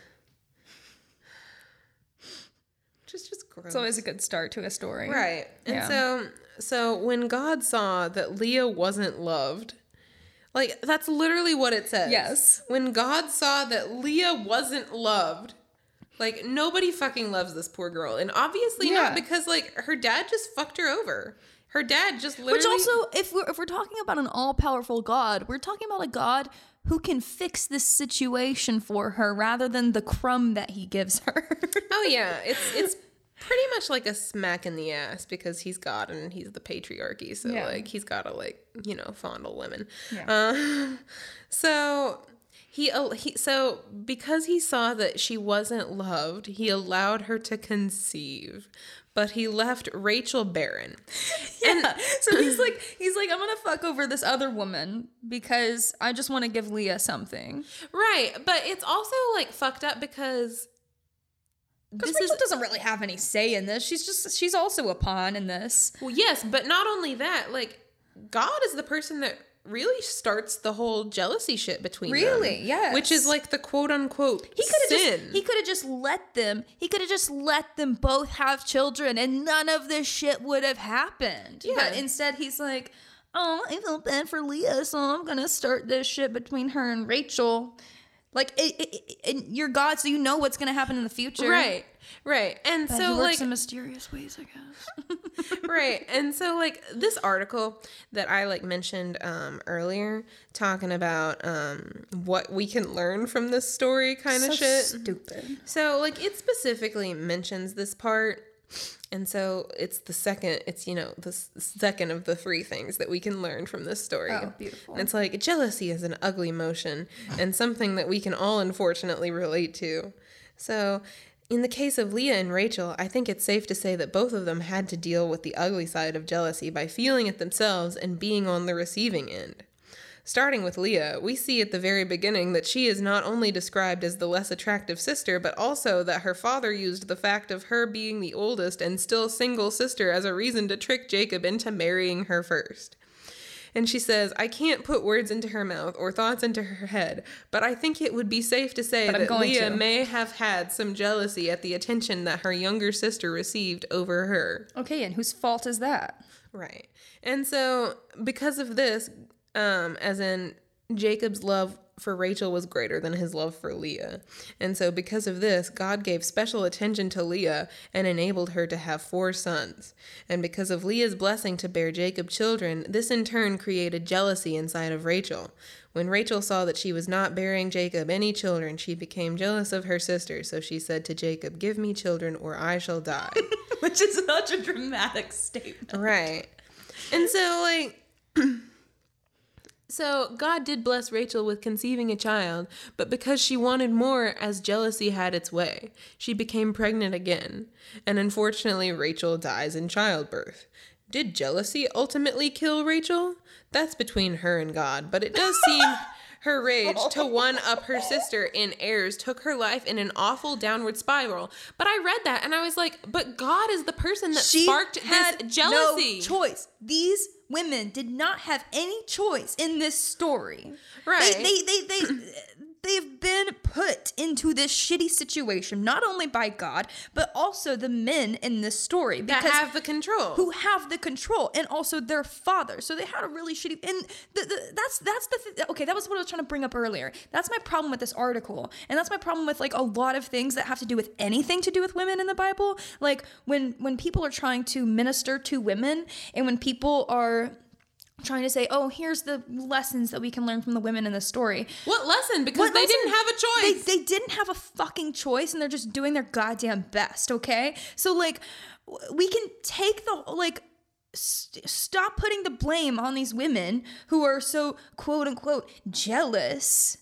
B: which is just gross
A: It's always a good start to a story.
B: Right. And
A: Yeah.
B: so so when God saw that Leah wasn't loved, like that's literally what it says.
A: Yes.
B: When God saw that Leah wasn't loved, like nobody fucking loves this poor girl. And obviously
A: Yeah.
B: not because like her dad just fucked her over. Her dad just literally
A: Which also, if we're if we're talking about an all powerful God, we're talking about a God who can fix this situation for her rather than the crumb that he gives her.
B: Oh yeah, it's it's pretty much like a smack in the ass because he's God and he's the patriarchy, so
A: Yeah.
B: like he's got to like you know fondle women.
A: Yeah.
B: Uh, so he he so because he saw that she wasn't loved, he allowed her to conceive, but he left Rachel barren.
A: yeah. so he's like, he's like, I'm gonna fuck over this other woman because I just want to give Leah something.
B: Right, but it's also like fucked up because
A: Because Rachel
B: is
A: doesn't really have any say in this. She's just she's also a pawn in this.
B: Well, yes, but not only that, like God is the person that really starts the whole jealousy shit between them.
A: Really? Yes.
B: Which is like the quote unquote
A: He could have
B: sin.
A: just he could have just let them he could have just let them both have children and none of this shit would have happened.
B: Yeah.
A: But instead he's like, "Oh, I feel bad for Leah, so I'm going to start this shit between her and Rachel." Like it, it, it, and you're God, so you know what's going to happen in the future.
B: right. Right. And
A: But
B: so like
A: in mysterious ways, I guess.
B: right. And so like this article that I like mentioned um earlier talking about um what we can learn from this story kind of
A: So
B: shit.
A: Stupid.
B: So like it specifically mentions this part. And so it's the second, it's, you know, the second of the three things that we can learn from this story.
A: Oh, beautiful.
B: And it's like jealousy is an ugly emotion and something that we can all unfortunately relate to. So in the case of Leah and Rachel, I think it's safe to say that both of them had to deal with the ugly side of jealousy by feeling it themselves and being on the receiving end. Starting with Leah, we see at the very beginning that she is not only described as the less attractive sister, but also that her father used the fact of her being the oldest and still single sister as a reason to trick Jacob into marrying her first. And she says, I can't put words into her mouth or thoughts into her head, but I think it would be safe to say that Leah
A: to."
B: may have had some jealousy at the attention that her younger sister received over her.
A: Okay, and whose fault is that?
B: Right. And so because of this, um, as in Jacob's love for Rachel was greater than his love for Leah. And so because of this, God gave special attention to Leah and enabled her to have four sons. And because of Leah's blessing to bear Jacob children, this in turn created jealousy inside of Rachel. When Rachel saw that she was not bearing Jacob any children, she became jealous of her sister. So she said to Jacob, Give me children or I shall die.
A: Which is such a dramatic statement.
B: Right. And so, like, so God did bless Rachel with conceiving a child, but because she wanted more as jealousy had its way, she became pregnant again. And unfortunately, Rachel dies in childbirth. Did jealousy ultimately kill Rachel? That's between her and God, but it does seem her rage to oh. one up her sister in heirs took her life in an awful downward spiral. But I read that and I was like, but God is the person that
A: She
B: sparked this jealousy.
A: no choice. These women did not have any choice in this story.
B: Right.
A: They they they, they they've been put into this shitty situation not only by God but also the men in this story
B: That
A: because
B: have the control.
A: who have the control and also their father. So they had a really shitty and the, the, that's that's the th- okay. That was what I was trying to bring up earlier. That's my problem with this article, and that's my problem with like a lot of things that have to do with anything to do with women in the Bible. Like when when people are trying to minister to women, and when people are trying to say, "Oh, here's the lessons that we can learn from the women in the story."
B: what lesson? Because
A: What
B: they
A: lesson?
B: didn't have a choice.
A: they didn't have a fucking choice and they're just doing their goddamn best, okay? So, like, we can take the, like, st- stop putting the blame on these women who are so, quote unquote, jealous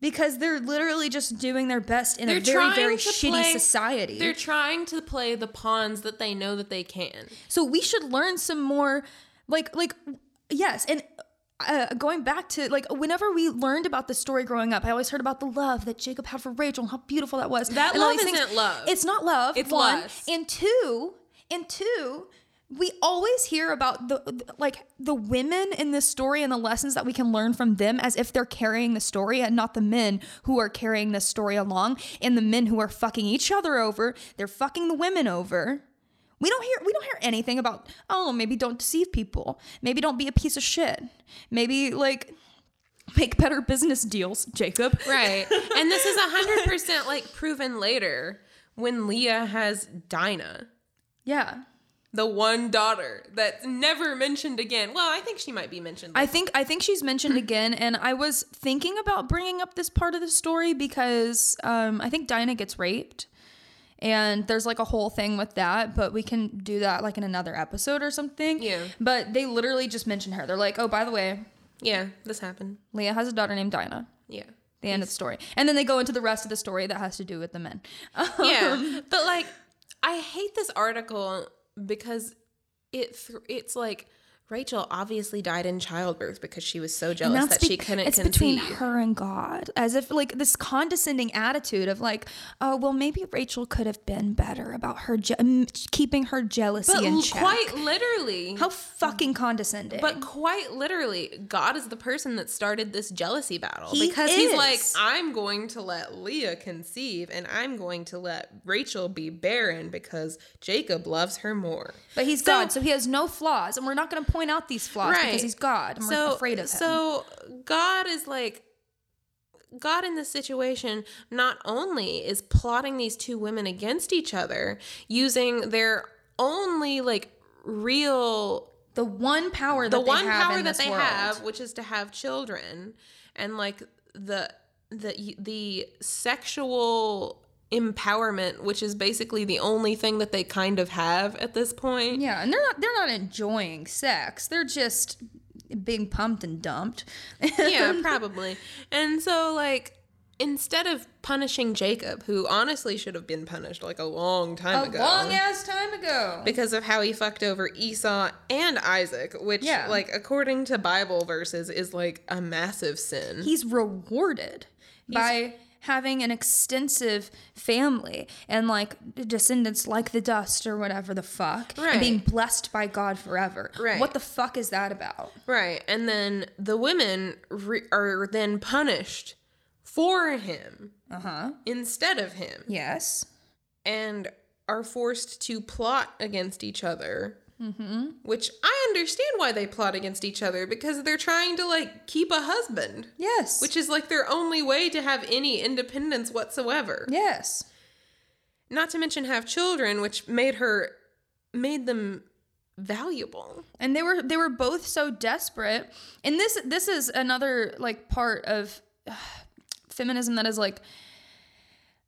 A: because they're literally just doing their best in a
B: They're
A: very, very shitty
B: play-
A: society.
B: They're trying to play the pawns that they know that they can.
A: So we should learn some more, like, like, yes, and. Uh, going back to like whenever we learned about the story growing up, I always heard about the love that Jacob had for Rachel and how beautiful that was.
B: That
A: and
B: love
A: these things.
B: isn't love.
A: It's not love.
B: It's
A: one
B: lust.
A: and two and two. We always hear about the the- like the women in this story and the lessons that we can learn from them as if they're carrying the story and not the men who are carrying the story along and the men who are fucking each other over. They're fucking the women over. We don't hear we don't hear anything about oh maybe don't deceive people. Maybe don't be a piece of shit. Maybe like make better business deals, Jacob.
B: Right. and this is 100% like proven later when Leah has Dinah,
A: Yeah.
B: the one daughter that's never mentioned again. Well, I think she might be mentioned.
A: I think I think she's mentioned again, and I was thinking about bringing up this part of the story because um, I think Dinah gets raped, and there's like a whole thing with that. But we can do that like in another episode or something.
B: Yeah.
A: But they literally just mention her. They're like, oh, by the way,
B: yeah, this happened.
A: Leah has a daughter named Dinah.
B: Yeah.
A: The end of the story, and then they go into the rest of the story that has to do with the men.
B: Yeah. but like I hate this article because it th- it's like Rachel obviously died in childbirth because she was so jealous that
A: be-
B: she couldn't
A: it's
B: conceive.
A: between her and God, as if like this condescending attitude of like, oh well, maybe Rachel could have been better about her je- keeping her jealousy
B: but
A: in check.
B: quite literally.
A: How fucking condescending!
B: But quite literally, God is the person that started this jealousy battle
A: He
B: because he's like, I'm going to let Leah conceive and I'm going to let Rachel be barren because Jacob loves her more.
A: but he's
B: So-
A: God, so he has no flaws, and we're not going to point out these flaws because he's God, and we're afraid of him.
B: So God is like God in this situation not only is plotting these two women against each other using their only like real
A: the one power, that
B: the
A: they
B: one
A: have
B: power that they
A: world.
B: have which is to have children and like the the the sexual empowerment which is basically the only thing that they kind of have at this point
A: Yeah, and they're not they're not enjoying sex. They're just being pumped and dumped.
B: yeah, probably. And so, like, instead of punishing Jacob, who honestly should have been punished like a long time ago,
A: a
B: ago,
A: long ass time ago.
B: because of how he fucked over Esau and Isaac, which,
A: Yeah.
B: like, according to Bible verses, is like a massive sin.
A: he's rewarded by having an extensive family and like descendants like the dust or whatever the fuck
B: Right.
A: and being blessed by God forever.
B: Right.
A: What the fuck is that about?
B: right. And then the women re- are then punished for him
A: Uh-huh.
B: instead of him
A: Yes.
B: and are forced to plot against each other. Mm-hmm. Which I understand why they plot against each other because they're trying to like keep a husband,
A: Yes.
B: which is like their only way to have any independence whatsoever.
A: yes.
B: Not to mention have children, which made her made them valuable.
A: and they were they were both so desperate and this this is another like part of uh, feminism that is like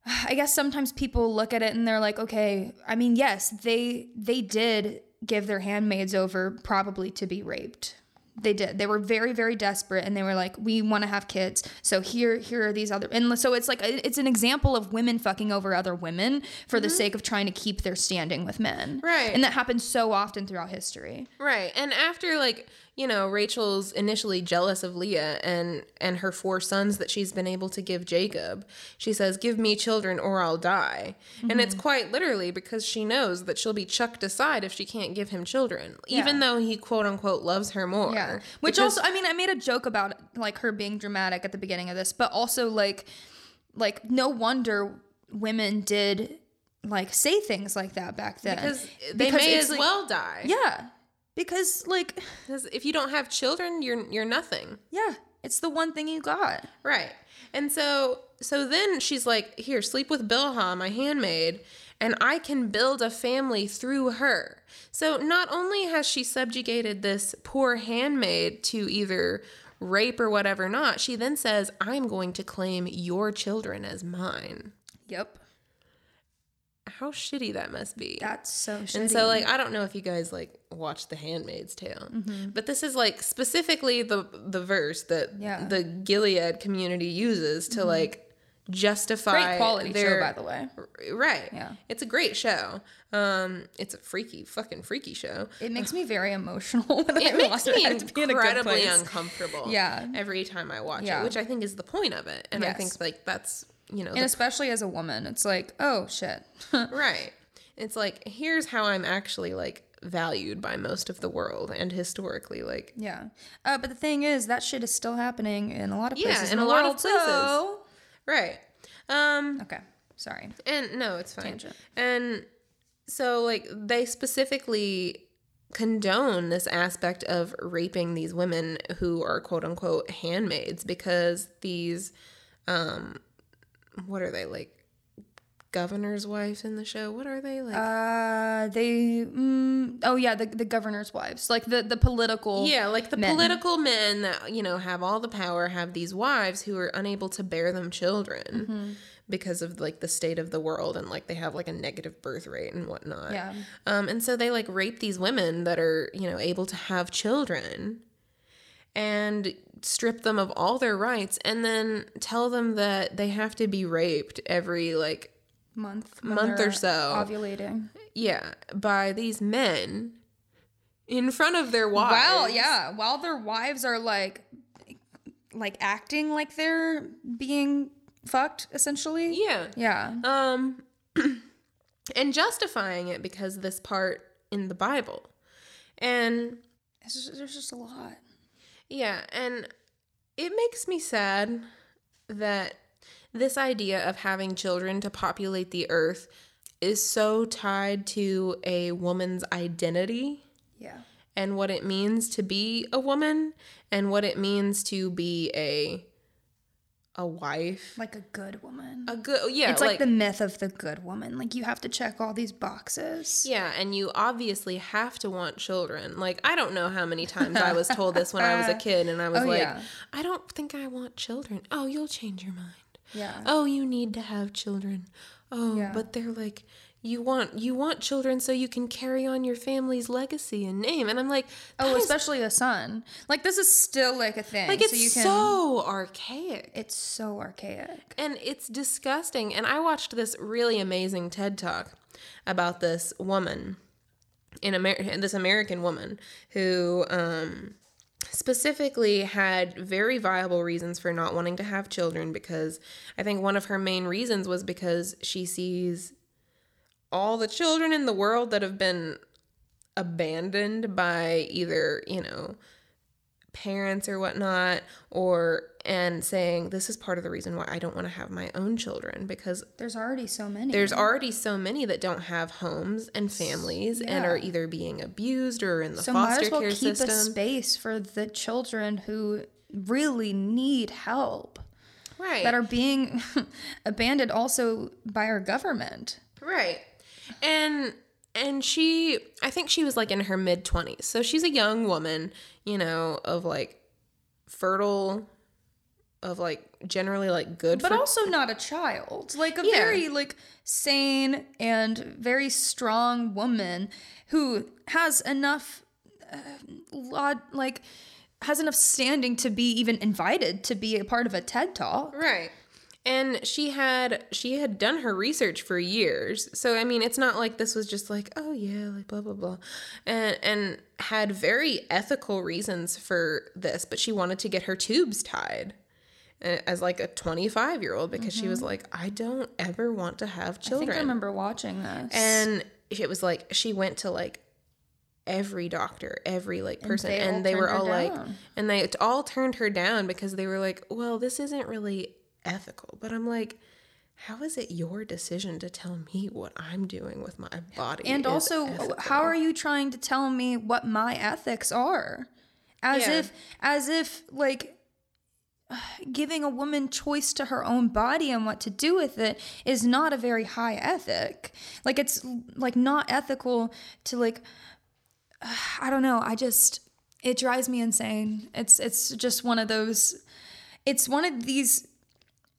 A: i guess sometimes people look at it and they're like okay i mean yes they they did give their handmaids over probably to be raped. They did. They were very very desperate and they were like we want to have kids. So here here are these other and so it's like it's an example of women fucking over other women for the mm-hmm. sake of trying to keep their standing with men.
B: Right.
A: and that happens so often throughout history.
B: Right. And after like you know, Rachel's initially jealous of Leah and and her four sons that she's been able to give Jacob. She says, "Give me children or I'll die." And
A: Mm-hmm.
B: it's quite literally because she knows that she'll be chucked aside if she can't give him children, even though he quote unquote loves her more.
A: Yeah. Which
B: Because-
A: also, I mean, I made a joke about like her being dramatic at the beginning of this, but also like, like no wonder women did like say things like that back then
B: because they
A: Because
B: may as
A: like-
B: well die.
A: Yeah, because like,
B: Because if you don't have children, you're you're nothing.
A: yeah, it's the one thing you got.
B: Right. And so so then she's like, "Here, sleep with bilhah my handmaid, and I can build a family through her." So not only has she subjugated this poor handmaid to either rape or whatever not, she then says, "I'm going to claim your children as mine."
A: Yep,
B: How shitty that must be.
A: that's so. Shitty.
B: And so, like, I don't know if you guys like watch The Handmaid's Tale, but this is like specifically the the verse that
A: Yeah.
B: the Gilead community uses to like justify
A: great quality
B: their,
A: show, by the way.
B: Right.
A: Yeah.
B: It's a great show. Um, it's a freaky, fucking freaky show.
A: It makes me very emotional when
B: It
A: I
B: makes me
A: it. I have to be in
B: incredibly uncomfortable.
A: Yeah.
B: Every time I watch
A: Yeah.
B: it, which I think is the point of it, and I think like that's you know
A: and
B: the
A: especially as a woman, it's like, oh shit.
B: Right. It's like here's how I'm actually like valued by most of the world and historically like
A: Yeah. Uh, but the thing is, that shit is still happening in a lot of
B: Yeah,
A: places.
B: in
A: in
B: a lot of places.
A: so-
B: right. Um
A: Okay. Sorry.
B: and no, it's fine.
A: Tangent.
B: And so like they specifically condone this aspect of raping these women who are quote unquote handmaids because these um what are they like governor's wives in the show? What are they like?
A: Uh, they. Mm, oh yeah, the the governor's wives, like the the political.
B: Yeah, like the
A: men.
B: political men that, you know, have all the power, have these wives who are unable to bear them children
A: Mm-hmm.
B: because of like the state of the world and like they have like a negative birth rate and whatnot.
A: Yeah.
B: Um, and so they like rape these women that are, you know, able to have children and strip them of all their rights and then tell them that they have to be raped every like
A: month
B: Month or so.
A: ovulating.
B: yeah, by these men in front of their wives.
A: Well, yeah, while their wives are like, like acting like they're being fucked, essentially.
B: Yeah.
A: Yeah.
B: Um, and justifying it because this part in the Bible. And
A: just, there's just a lot.
B: Yeah, and it makes me sad that this idea of having children to populate the earth is so tied to a woman's identity
A: Yeah.
B: and what it means to be a woman and what it means to be a a wife.
A: Like a good woman.
B: A good oh, yeah,
A: it's like, the myth of the good woman. Like you have to check all these boxes.
B: Yeah, and you obviously have to want children. Like, I don't know how many times I was told this when I was a kid, and I was
A: Oh,
B: like,
A: yeah.
B: I don't think I want children. Oh, you'll change your mind.
A: Yeah.
B: Oh, you need to have children. Oh,
A: Yeah.
B: but they're like, you want you want children so you can carry on your family's legacy and name. And I'm like,
A: Oh,
B: is-
A: especially a son. Like this is still like a thing.
B: like it's
A: so you can.
B: so archaic.
A: it's so archaic.
B: and it's disgusting. And I watched this really amazing TED talk about this woman in America, this American woman who um, specifically had very viable reasons for not wanting to have children because I think one of her main reasons was because she sees all the children in the world that have been abandoned by either, you know, parents or whatnot or and saying this is part of the reason why I don't want to have my own children because
A: There's already so many.
B: there's already so many that don't have homes and families and are either being abused or in the
A: so might
B: foster
A: as well
B: care
A: keep
B: system.
A: a space for the children who really need help
B: right.
A: that are being abandoned also by our government.
B: Right. And and she I think she was like in her mid 20s. So she's a young woman, you know, of like fertile of like generally like good
A: But
B: for
A: also not a child. Like a
B: Yeah.
A: very like sane and very strong woman who has enough uh, lot like has enough standing to be even invited to be a part of a TED talk.
B: Right. And she had she had done her research for years. So i mean it's not like this was just like oh yeah like blah blah blah. And and had very ethical reasons for this but she wanted to get her tubes tied uh, as like a 25 year old because she was like i don't ever want to have
A: I think
B: children.
A: I remember watching this.
B: and it was like she went to like every doctor every like person.
A: they
B: and
A: all
B: they, were all like and they all turned her down because they were like well this isn't really ethical but i'm like how is it your decision to tell me what i'm doing with my body
A: and also,
B: ethical?
A: how are you trying to tell me what my ethics are? As
B: Yeah.
A: if, as if, like, giving a woman choice to her own body and what to do with it is not a very high ethic. Like, it's like not ethical to like, I don't know. I just, it drives me insane. It's, it's just one of those, it's one of these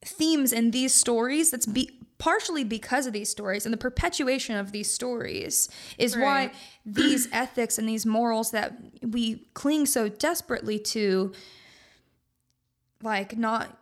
A: themes in these stories that's be partially because of these stories and the perpetuation of these stories is why these ethics and these morals that we cling so desperately to like not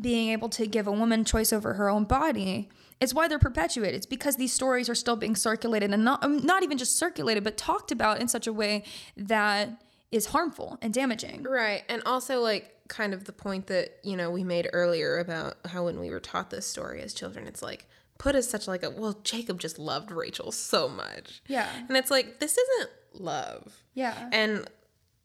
A: being able to give a woman choice over her own body it's why they're perpetuated. It's because these stories are still being circulated and not um, not even just circulated but talked about in such a way that is harmful and damaging.
B: Right. And also like kind of the point that you know we made earlier about how when we were taught this story as children it's like put as such like a well jacob just loved rachel so much.
A: Yeah.
B: And it's like this isn't love.
A: Yeah.
B: And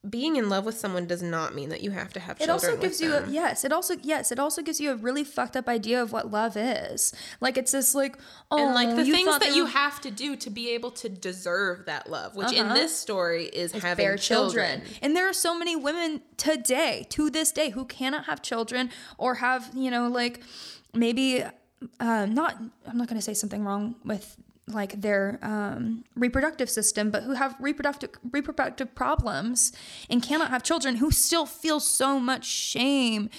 B: being in love with someone does not mean that you have to have children.
A: It
B: also
A: gives you a, yes. It also yes. It also gives you a really fucked up idea of what love is. Like it's this like oh
B: and like the
A: you
B: things that
A: they
B: you
A: were-
B: have to do to be able to deserve that love, which in
A: Uh-huh.
B: this story is having children.
A: children. And there are so many women today, to this day, who cannot have children or have, you know, like maybe uh, not, I'm not going to say something wrong with like their um, reproductive system, but who have reproductive reproductive problems and cannot have children, who still feel so much shame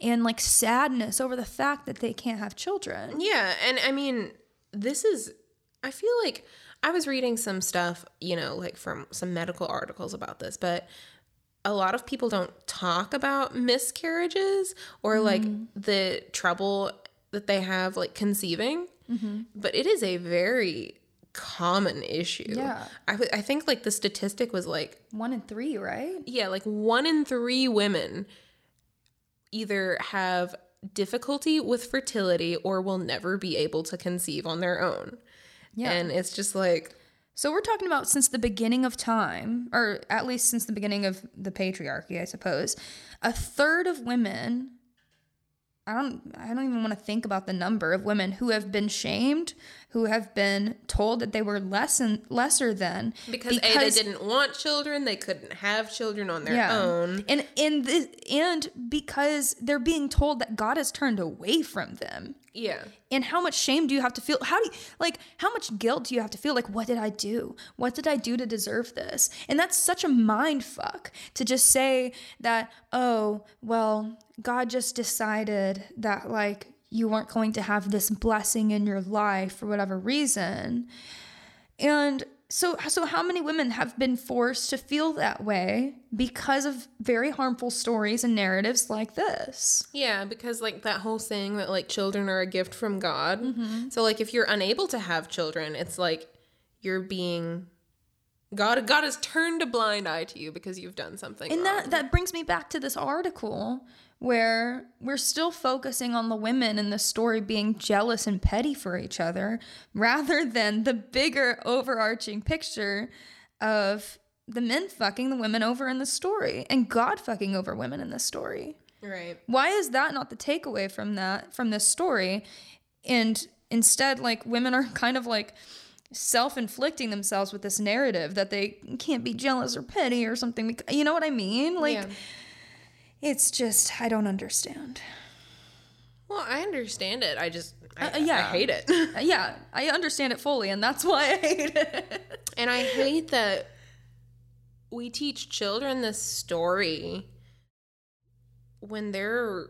A: and like sadness over the fact that they can't have children.
B: Yeah, and I mean, this is I feel like I was reading some stuff, you know, like from some medical articles about this, but a lot of people don't talk about miscarriages or like
A: Mm-hmm.
B: the trouble that they have like conceiving.
A: Mm-hmm.
B: But it is a very common issue.
A: Yeah.
B: I, w- I think like the statistic was like
A: One in three, right?
B: yeah, like one in three women either have difficulty with fertility or will never be able to conceive on their own.
A: Yeah.
B: And it's just like,
A: So we're talking about since the beginning of time, or at least since the beginning of the patriarchy, I suppose. A third of women I don't I don't even want to think about the number of women who have been shamed, who have been told that they were less and lesser than
B: because, A, they didn't want children, they couldn't have children on their own.
A: And and this, and because they're being told that God has turned away from them.
B: Yeah.
A: And how much shame do you have to feel? How do you like how much guilt do you have to feel? Like, what did I do? What did I do to deserve this? And that's such a mind fuck to just say that, oh, well, God just decided that like you weren't going to have this blessing in your life for whatever reason. And so so how many women have been forced to feel that way because of very harmful stories and narratives like this?
B: Yeah, because like that whole saying that like children are a gift from God.
A: Mm-hmm.
B: So like if you're unable to have children, it's like you're being God God has turned a blind eye to you because you've done something.
A: And
B: wrong.
A: that that brings me back to this article where we're still focusing on the women in the story being jealous and petty for each other rather than the bigger overarching picture of the men fucking the women over in the story and God fucking over women in the story.
B: right.
A: Why is that not the takeaway from that from this story? And instead like women are kind of like self-inflicting themselves with this narrative that they can't be jealous or petty or something. You know what I mean? Like
B: yeah.
A: It's just I don't understand.
B: Well, I understand it. I just I,
A: Uh, yeah.
B: I hate it.
A: Uh, yeah, I understand it fully, and that's why I hate it.
B: and I hate that we teach children this story when they're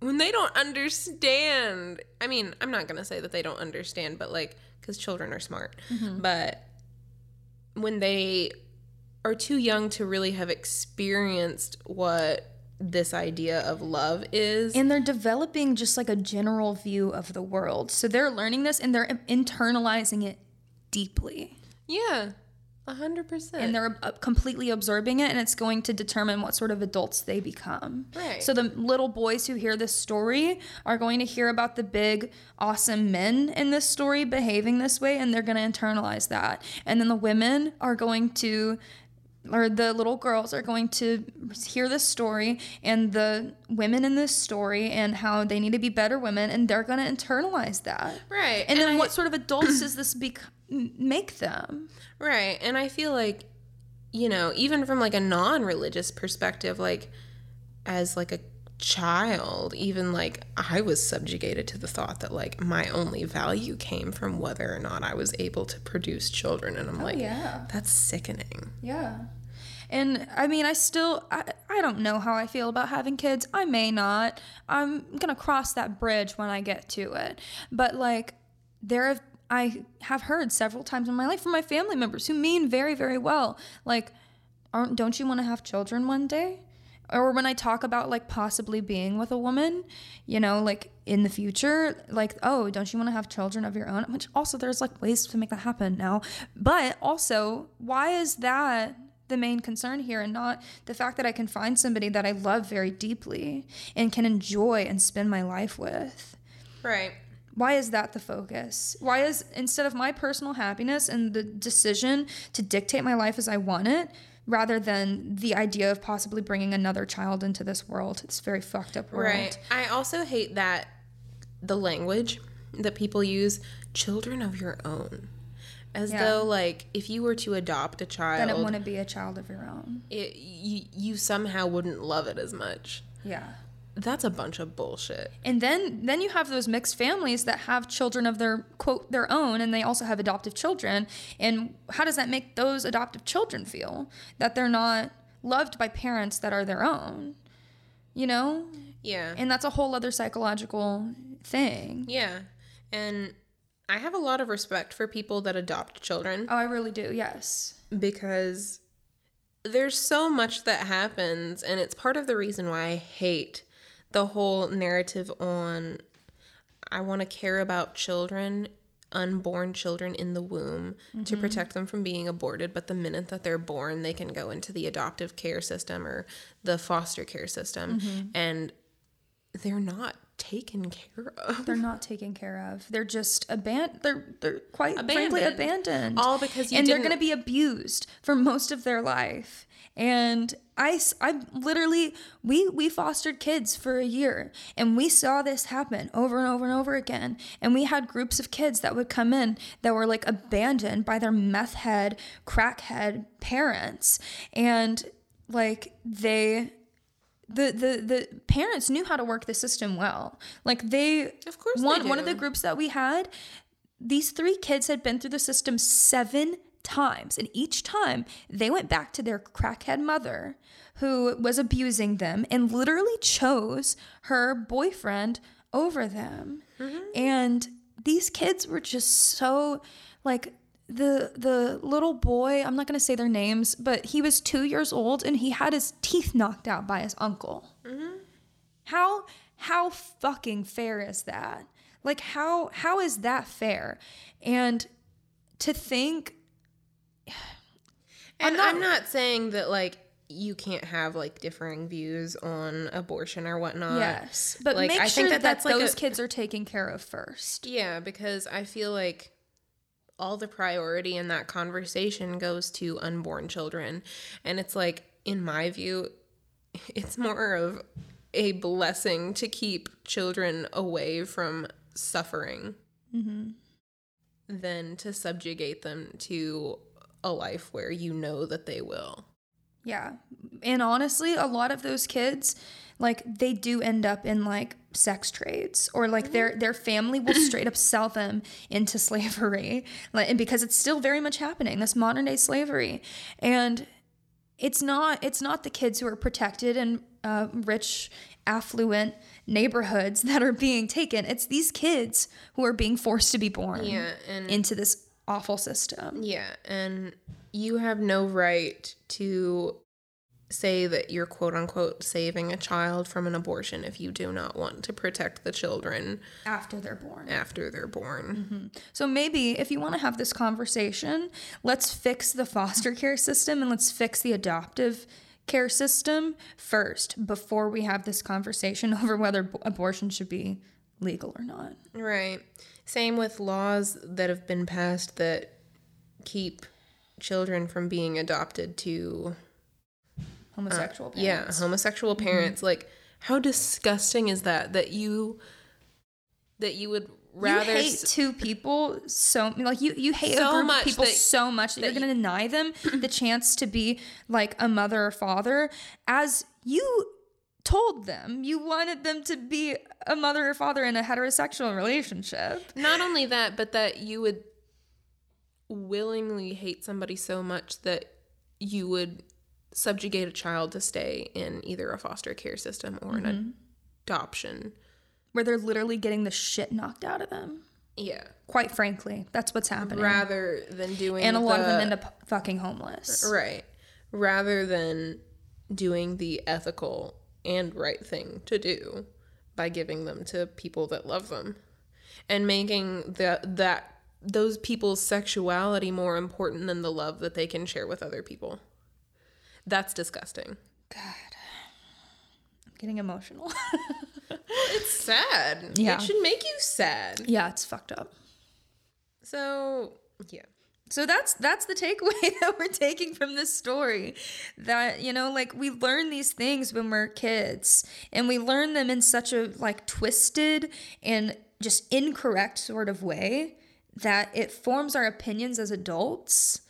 B: when they don't understand. I mean, I'm not going to say that they don't understand, but like cuz children are smart. But when they are too young to really have experienced what this idea of love is.
A: and they're developing just like a general view of the world. So they're learning this and they're internalizing it deeply.
B: yeah, a hundred percent.
A: And they're completely absorbing it, and it's going to determine what sort of adults they become.
B: Right.
A: So the little boys who hear this story are going to hear about the big, awesome men in this story behaving this way, and they're going to internalize that. And then the women are going to or the little girls are going to hear this story and the women in this story and how they need to be better women and they're going to internalize that
B: right.
A: and, then
B: I-
A: what sort of adults does this bec- make them
B: Right. And I feel like, you know, even from like a non religious perspective, like as like a child, even like I was subjugated to the thought that like my only value came from whether or not I was able to produce children. And I'm oh, like,
A: yeah
B: that's sickening.
A: Yeah. And I mean, I still, I, I don't know how I feel about having kids. I may not. I'm going to cross that bridge when I get to it. But like, there have, I have heard several times in my life from my family members who mean very, very well. Like, aren't, don't you want to have children one day? Or when I talk about like possibly being with a woman, you know, like in the future, like, oh, don't you want to have children of your own? Which also there's like ways to make that happen now. But also, why is that the main concern here and not the fact that I can find somebody that I love very deeply and can enjoy and spend my life with?
B: Right.
A: Why is that the focus? Why is instead of my personal happiness and the decision to dictate my life as I want it, rather than the idea of possibly bringing another child into this world, it's very fucked up world.
B: Right. I also hate that the language that people use children of your own. As
A: Yeah.
B: though, like, if you were to adopt a child,
A: Then it wouldn't be a child of your own.
B: it, you, you somehow wouldn't love it as much.
A: Yeah.
B: That's a bunch of bullshit.
A: And then then you have those mixed families that have children of their quote their own and they also have adoptive children. And how does that make those adoptive children feel? That they're not loved by parents that are their own. You know?
B: Yeah.
A: And that's a whole other psychological thing.
B: yeah. And I have a lot of respect for people that adopt children
A: Oh, I really do. Yes.
B: because there's so much that happens and it's part of the reason why I hate the whole narrative on I want to care about children unborn children in the womb to mm-hmm. protect them from being aborted but the minute that they're born they can go into the adoptive care system or the foster care system mm-hmm. and they're not taken care of
A: They're not taken care of. They're just abandoned. They're they're quite frankly
B: Abandoned.
A: abandoned.
B: All because you
A: and they're going to be abused for most of their life. And I I literally we we fostered kids for a year and we saw this happen over and over and over again. And we had groups of kids that would come in that were like abandoned by their meth head, crackhead parents, and like they the, the the parents knew how to work the system well. Like they
B: Of course they
A: one one of the groups that we had, these three kids had been through the system seven times, and each time they went back to their crackhead mother who was abusing them and literally chose her boyfriend over them. Mm-hmm. And these kids were just so like the the little boy, I'm not going to say their names, but he was 2 years old and he had his teeth knocked out by his uncle. Mm-hmm. How how fucking fair is that? Like how how is that fair? And to think
B: And
A: not-
B: I'm not saying that like you can't have like differing views on abortion or whatnot.
A: yes, but
B: like,
A: make
B: I
A: sure
B: think
A: that,
B: that that's like
A: those
B: a-
A: kids are taken care of first.
B: Yeah, because I feel like all the priority in that conversation goes to unborn children. And it's like, in my view, it's more of a blessing to keep children away from suffering than to subjugate them to a life where you know that they will.
A: Yeah. And honestly, a lot of those kids like they do end up in like sex trades or like their their family will straight up sell them into slavery. Like and because it's still very much happening, this modern day slavery. And it's not it's not the kids who are protected in uh, rich affluent neighborhoods that are being taken. It's these kids who are being forced to be born
B: Yeah, and
A: into this awful system.
B: Yeah, and you have no right to say that you're quote unquote saving a child from an abortion if you do not want to protect the children
A: After they're born.
B: after they're born. Mm-hmm.
A: So maybe if you want to have this conversation, let's fix the foster care system and let's fix the adoptive care system first before we have this conversation over whether b- abortion should be legal or not.
B: Right. Same with laws that have been passed that keep children from being adopted to
A: Homosexual uh,
B: yeah,
A: parents.
B: homosexual mm-hmm. parents. Like how disgusting is that that you that you would rather
A: you hate
B: s-
A: two people so like you you hate
B: So
A: a group
B: much
A: of people
B: that-
A: so much that, you're going to deny them the chance to be like a mother or father as you told them you wanted them to be a mother or father in a heterosexual relationship.
B: not only that, but that you would willingly hate somebody so much that you would subjugate a child to stay in either a foster care system or an mm-hmm. adoption.
A: where they're literally getting the shit knocked out of them.
B: Yeah.
A: Quite frankly, that's what's happening.
B: Rather than doing
A: and a lot of them end up fucking homeless.
B: Right. Rather than doing the ethical and right thing to do by giving them to people that love them and making the, that those people's sexuality more important than the love that they can share with other people. That's disgusting. God.
A: I'm getting emotional.
B: It's sad.
A: Yeah.
B: It should make you sad.
A: yeah, it's fucked up.
B: So, yeah.
A: So that's that's the takeaway that we're taking from this story. That you know, like we learn these things when we're kids, and we learn them in such a like twisted and just incorrect sort of way that it forms our opinions as adults.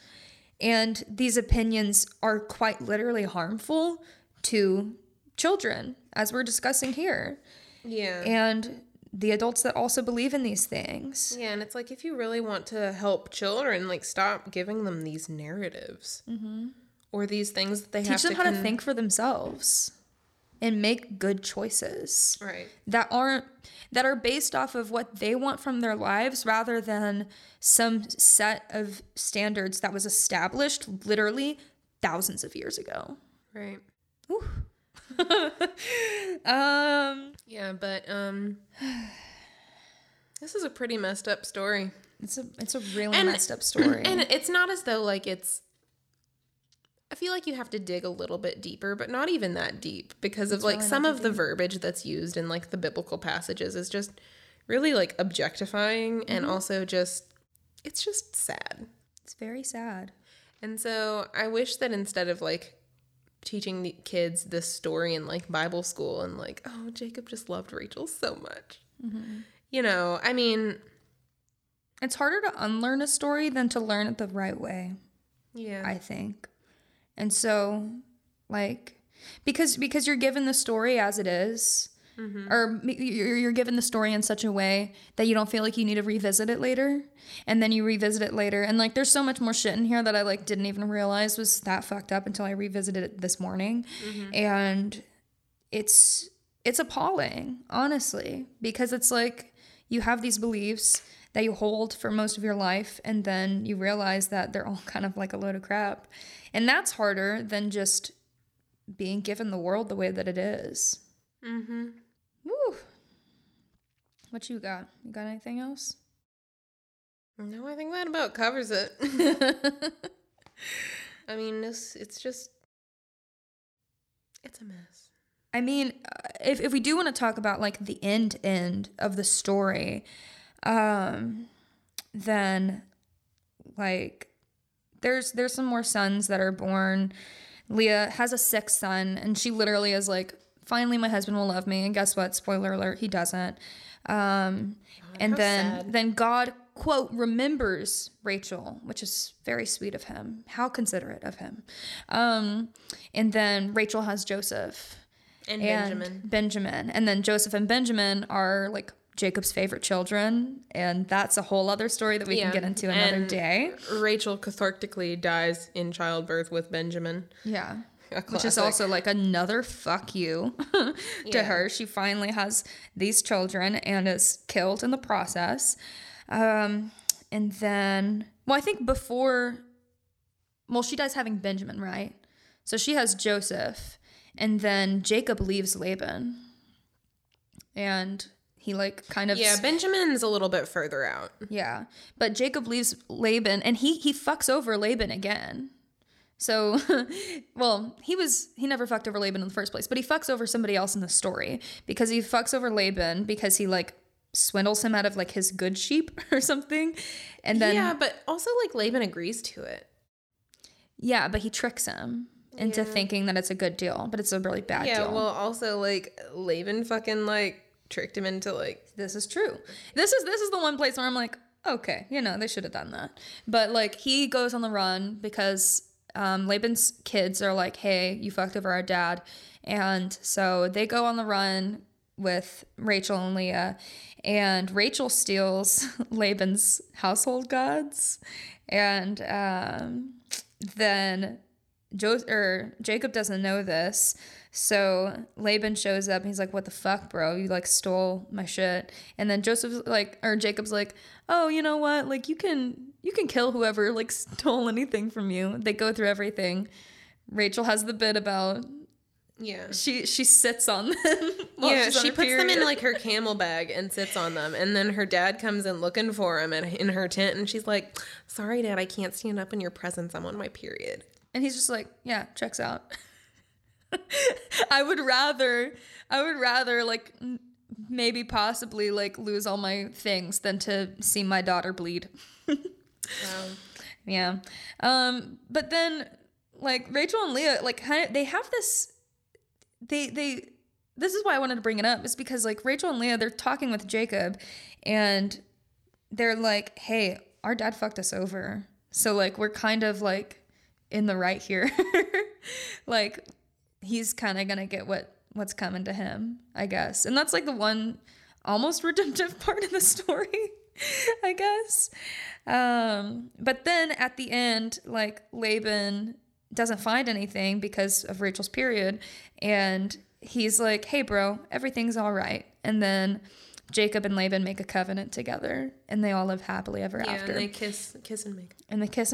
A: And these opinions are quite literally harmful to children, as we're discussing here,
B: Yeah.
A: and the adults that also believe in these things.
B: Yeah, and it's like if you really want to help children, like stop giving them these narratives mm-hmm. or these things that they have
A: Teach them
B: to
A: how to think for themselves and make good choices
B: Right.
A: that aren't that are based off of what they want from their lives rather than some set of standards that was established literally thousands of years ago.
B: Right.
A: Um
B: Yeah, but um, this is a pretty messed up story,
A: it's a it's a really
B: And-
A: messed up story.
B: and it's not as though like it's. I feel like you have to dig a little bit deeper, but not even that deep because of like
A: really
B: some of the verbiage that's used in like the biblical passages is just really like objectifying and mm-hmm. also just it's just sad.
A: it's very sad.
B: And so I wish that instead of like teaching the kids this story in like Bible school and like, oh, Jacob just loved Rachel so much. Mm-hmm. You know, I mean,
A: It's harder to unlearn a story than to learn it the right way.
B: yeah.
A: I think. And so like because because you're given the story as it is, mm-hmm. or m- you're, you're given the story in such a way that you don't feel like you need to revisit it later and then you revisit it later. And like there's so much more shit in here that i like didn't even realize was that fucked up until i revisited it this morning. Mm-hmm. And it's it's appalling honestly because it's like you have these beliefs that you hold for most of your life and then you realize that they're all kind of like a load of crap and that's harder than just being given the world the way that it is
B: mm-hmm.
A: Woo. What you got? You got anything else?
B: No, I think that about covers it. I mean, it's, it's just, it's a mess.
A: I mean, uh, if if we do want to talk about like the end end of the story, um, then like there's there's some more sons that are born. Leah has a sixth son, and she literally is like, finally, my husband will love me. And guess what? Spoiler alert, he doesn't. Um, and
B: how
A: then
B: sad.
A: then God quote remembers Rachel, which is very sweet of him. How considerate of him. Um, and then Rachel has Joseph
B: And,
A: and
B: Benjamin.
A: Benjamin. And then Joseph and Benjamin are like Jacob's favorite children. And that's a whole other story that we
B: Yeah.
A: can get into another
B: And
A: day.
B: Rachel cathartically dies in childbirth with Benjamin.
A: Yeah. Which is also like another fuck you to
B: Yeah.
A: her. She finally has these children and is killed in the process. Um, and then, well, I think before, well, she dies having Benjamin, right? So she has Joseph, and then Jacob leaves Laban. And he like kind of
B: Yeah, Benjamin's a little bit further out.
A: yeah. But Jacob leaves Laban and he he fucks over Laban again. So, well, he was he never fucked over Laban in the first place, but he fucks over somebody else in the story because he fucks over Laban because he like swindles him out of like his good sheep or something. And then
B: yeah, but also like Laban agrees to it.
A: yeah, but he tricks him into thinking that it's a good deal, but it's a really bad
B: Yeah,
A: deal.
B: well, also like Laban fucking like tricked him into like
A: this is true. This is this is the one place where I'm like, okay, you know, they should have done that. But like he goes on the run because um, Laban's kids are like, hey, you fucked over our dad, and so they go on the run with Rachel and Leah, and Rachel steals Laban's household gods, and um, then jo- or Jacob doesn't know this. So Laban shows up and he's like, What the fuck, bro? You like stole my shit. And then Joseph's like or Jacob's like, Oh, you know what? Like you can you can kill whoever like stole anything from you. They go through everything. Rachel has the bit about
B: yeah.
A: she she sits on them.
B: yeah, she puts them in like her camel bag and sits on them, and then her dad comes in looking for him in, in her tent, and she's like, "Sorry, Dad, I can't stand up in your presence. I'm on my period."
A: And he's just like, yeah, checks out. I would rather, I would rather like maybe possibly like lose all my things than to see my daughter bleed. wow. Yeah. Um, but then like Rachel and Leah, like kind of, they have this, they, they, this is why I wanted to bring it up is because like Rachel and Leah, they're talking with Jacob and they're like, hey, our dad fucked us over. So like we're kind of like in the right here. like he's kind of gonna get what what's coming to him, I guess. And that's like the one almost redemptive part of the story, I guess. Um, but then at the end, like Laban doesn't find anything because of Rachel's period, and he's like, "Hey, bro, everything's all right." And then Jacob and Laban make a covenant together, and they all live happily ever
B: Yeah,
A: after
B: and they kiss, kiss and make.
A: and they kiss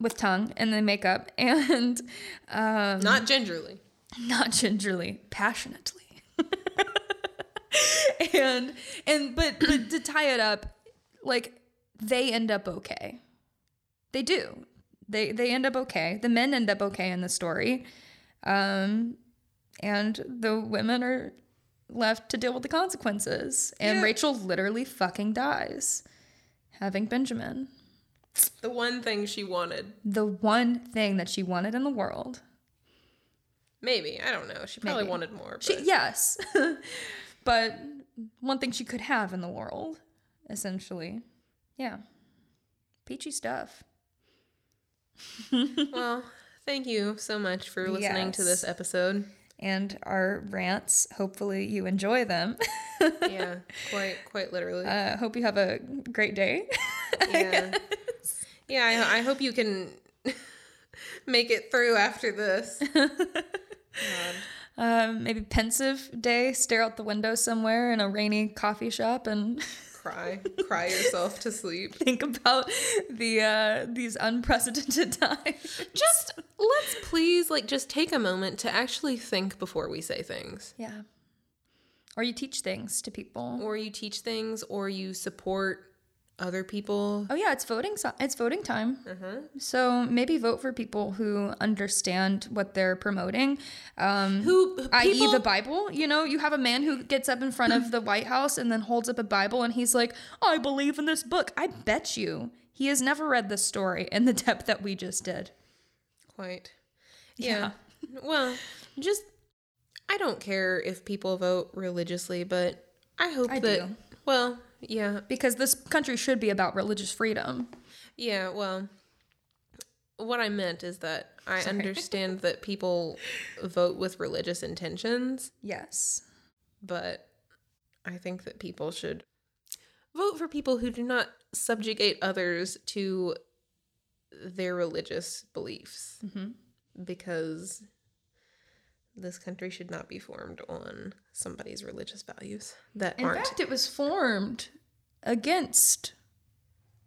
A: with tongue and they make up and um
B: Not gingerly.
A: not gingerly passionately. And and but but to tie it up like they end up okay. They do. They they end up okay. The men end up okay in the story. Um and the women are left to deal with the consequences. And
B: Yeah.
A: rachel literally fucking dies having benjamin
B: The one thing she wanted.
A: the one thing that she wanted in the world.
B: Maybe. I don't know. She probably
A: Maybe.
B: wanted more. But
A: She, yes, but one thing she could have in the world, essentially. Yeah. Peachy stuff.
B: well, thank you so much for listening to this episode.
A: And our rants, hopefully you enjoy them.
B: Yeah, quite quite literally.
A: uh, hope you have a great day.
B: yeah. Yeah, I, I hope you can make it through after this. God.
A: Um, maybe pensive day, stare out the window somewhere in a rainy coffee shop and
B: Cry. Cry yourself to sleep.
A: think about the uh, these unprecedented times.
B: Just let's please like just take a moment to actually think before we say things.
A: Yeah. Or you teach things to people.
B: Or you teach things or you support other people.
A: Oh yeah, it's voting. So- it's voting time. So maybe vote for people who understand what they're promoting. Um,
B: Who
A: i.e., the Bible. You know, you have a man who gets up in front of the White House and then holds up a Bible and he's like, "I believe in this book." I bet you he has never read this story in the depth that we just did.
B: Quite. Yeah. well, just I don't care if people vote religiously, but I hope
A: I
B: that
A: do.
B: well, yeah.
A: Because this country should be about religious freedom.
B: Yeah, well, what I meant is that I understand that people vote with religious intentions,
A: Yes.
B: but I think that people should vote for people who do not subjugate others to their religious beliefs
A: Mhm.
B: because this country should not be formed on somebody's religious values that
A: In
B: aren't
A: fact, it was formed against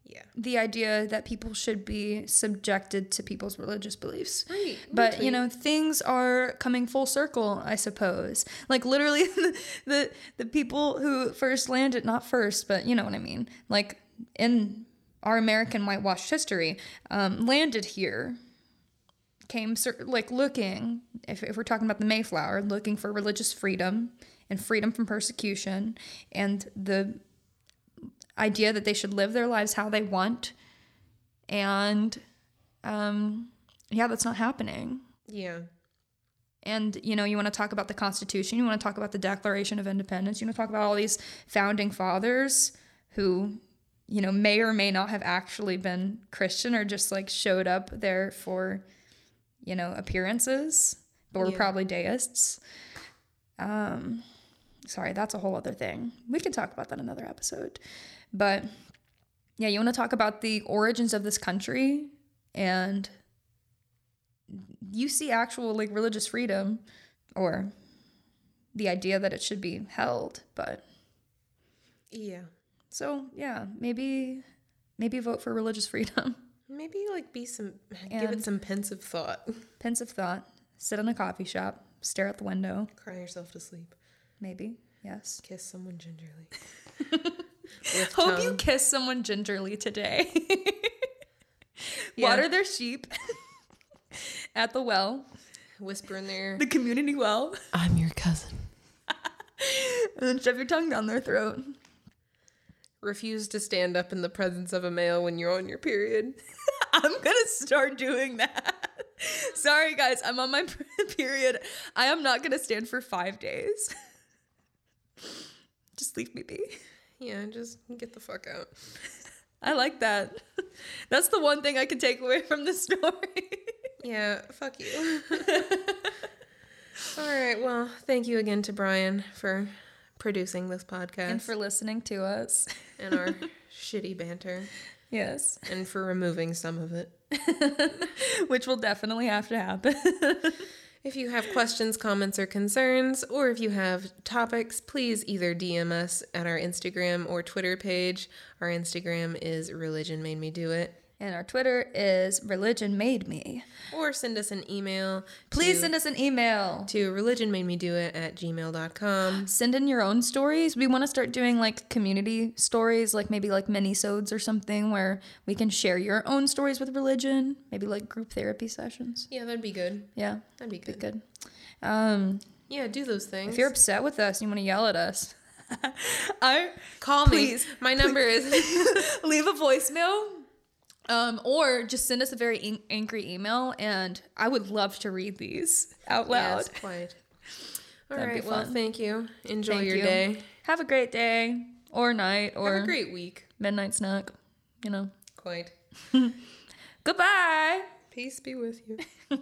B: Yeah.
A: the idea that people should be subjected to people's religious beliefs.
B: Right.
A: But you know, things are coming full circle, I suppose. Like literally the the people who first landed not first, but you know what I mean. Like in our American whitewashed history, um, landed here came like looking if, if we're talking about the mayflower looking for religious freedom and freedom from persecution and the idea that they should live their lives how they want and um yeah that's not happening
B: Yeah.
A: and you know you want to talk about the constitution you want to talk about the declaration of independence you want to talk about all these founding fathers who you know may or may not have actually been christian or just like showed up there for you know appearances but were
B: Yeah.
A: probably deists um sorry that's a whole other thing we can talk about that another episode but yeah you want to talk about the origins of this country and you see actual like religious freedom or the idea that it should be held but
B: Yeah.
A: so yeah maybe maybe vote for religious freedom
B: Maybe like be some give it some pensive thought.
A: pensive thought sit in a coffee shop stare out the window
B: Cry yourself to sleep.
A: maybe yes
B: Kiss someone gingerly. With
A: hope you kiss someone gingerly today
B: Yeah.
A: water their sheep at the well
B: whisper in there.
A: the community well
B: I'm your cousin.
A: and then shove your tongue down their throat
B: Refuse to stand up in the presence of a male when you're on your period.
A: I'm gonna start doing that. Sorry, guys, I'm on my period. I am not gonna stand for five days. Just leave me be.
B: Yeah, just get the fuck out.
A: I like that. That's the one thing I can take away from this story.
B: Yeah, fuck you. All right, well, thank you again to Brian for producing this podcast
A: and for listening to us.
B: and our shitty banter
A: Yes,
B: and for removing some of it.
A: which will definitely have to happen.
B: If you have questions, comments, or concerns, or if you have topics, please either DM us at our Instagram or Twitter page. Our Instagram is Religion Made Me Do It.
A: And our Twitter is Religion Made Me.
B: Or send us an email.
A: Please
B: to,
A: send us an email.
B: to Religion Made Me Do religionmademedoit at gmail.com.
A: Send in your own stories. We want to start doing like community stories, like maybe like mini-sodes or something where we can share your own stories with religion. Maybe like group therapy sessions.
B: Yeah, that'd be good.
A: Yeah,
B: That'd be
A: be
B: good.
A: good. Um,
B: Yeah, do those things.
A: if you're upset with us you want to yell at us, I
B: Call
A: Please,
B: me. My number is
A: leave a voicemail. Um, or just send us a very ang- angry email, and I would love to read these out loud.
B: Yes, quite. All
A: That'd
B: right. Well, thank you. Enjoy
A: Thank
B: your
A: you.
B: day.
A: Have a great day, or night, or
B: Have a great week.
A: midnight snack. You know.
B: Quite.
A: Goodbye.
B: Peace be with you.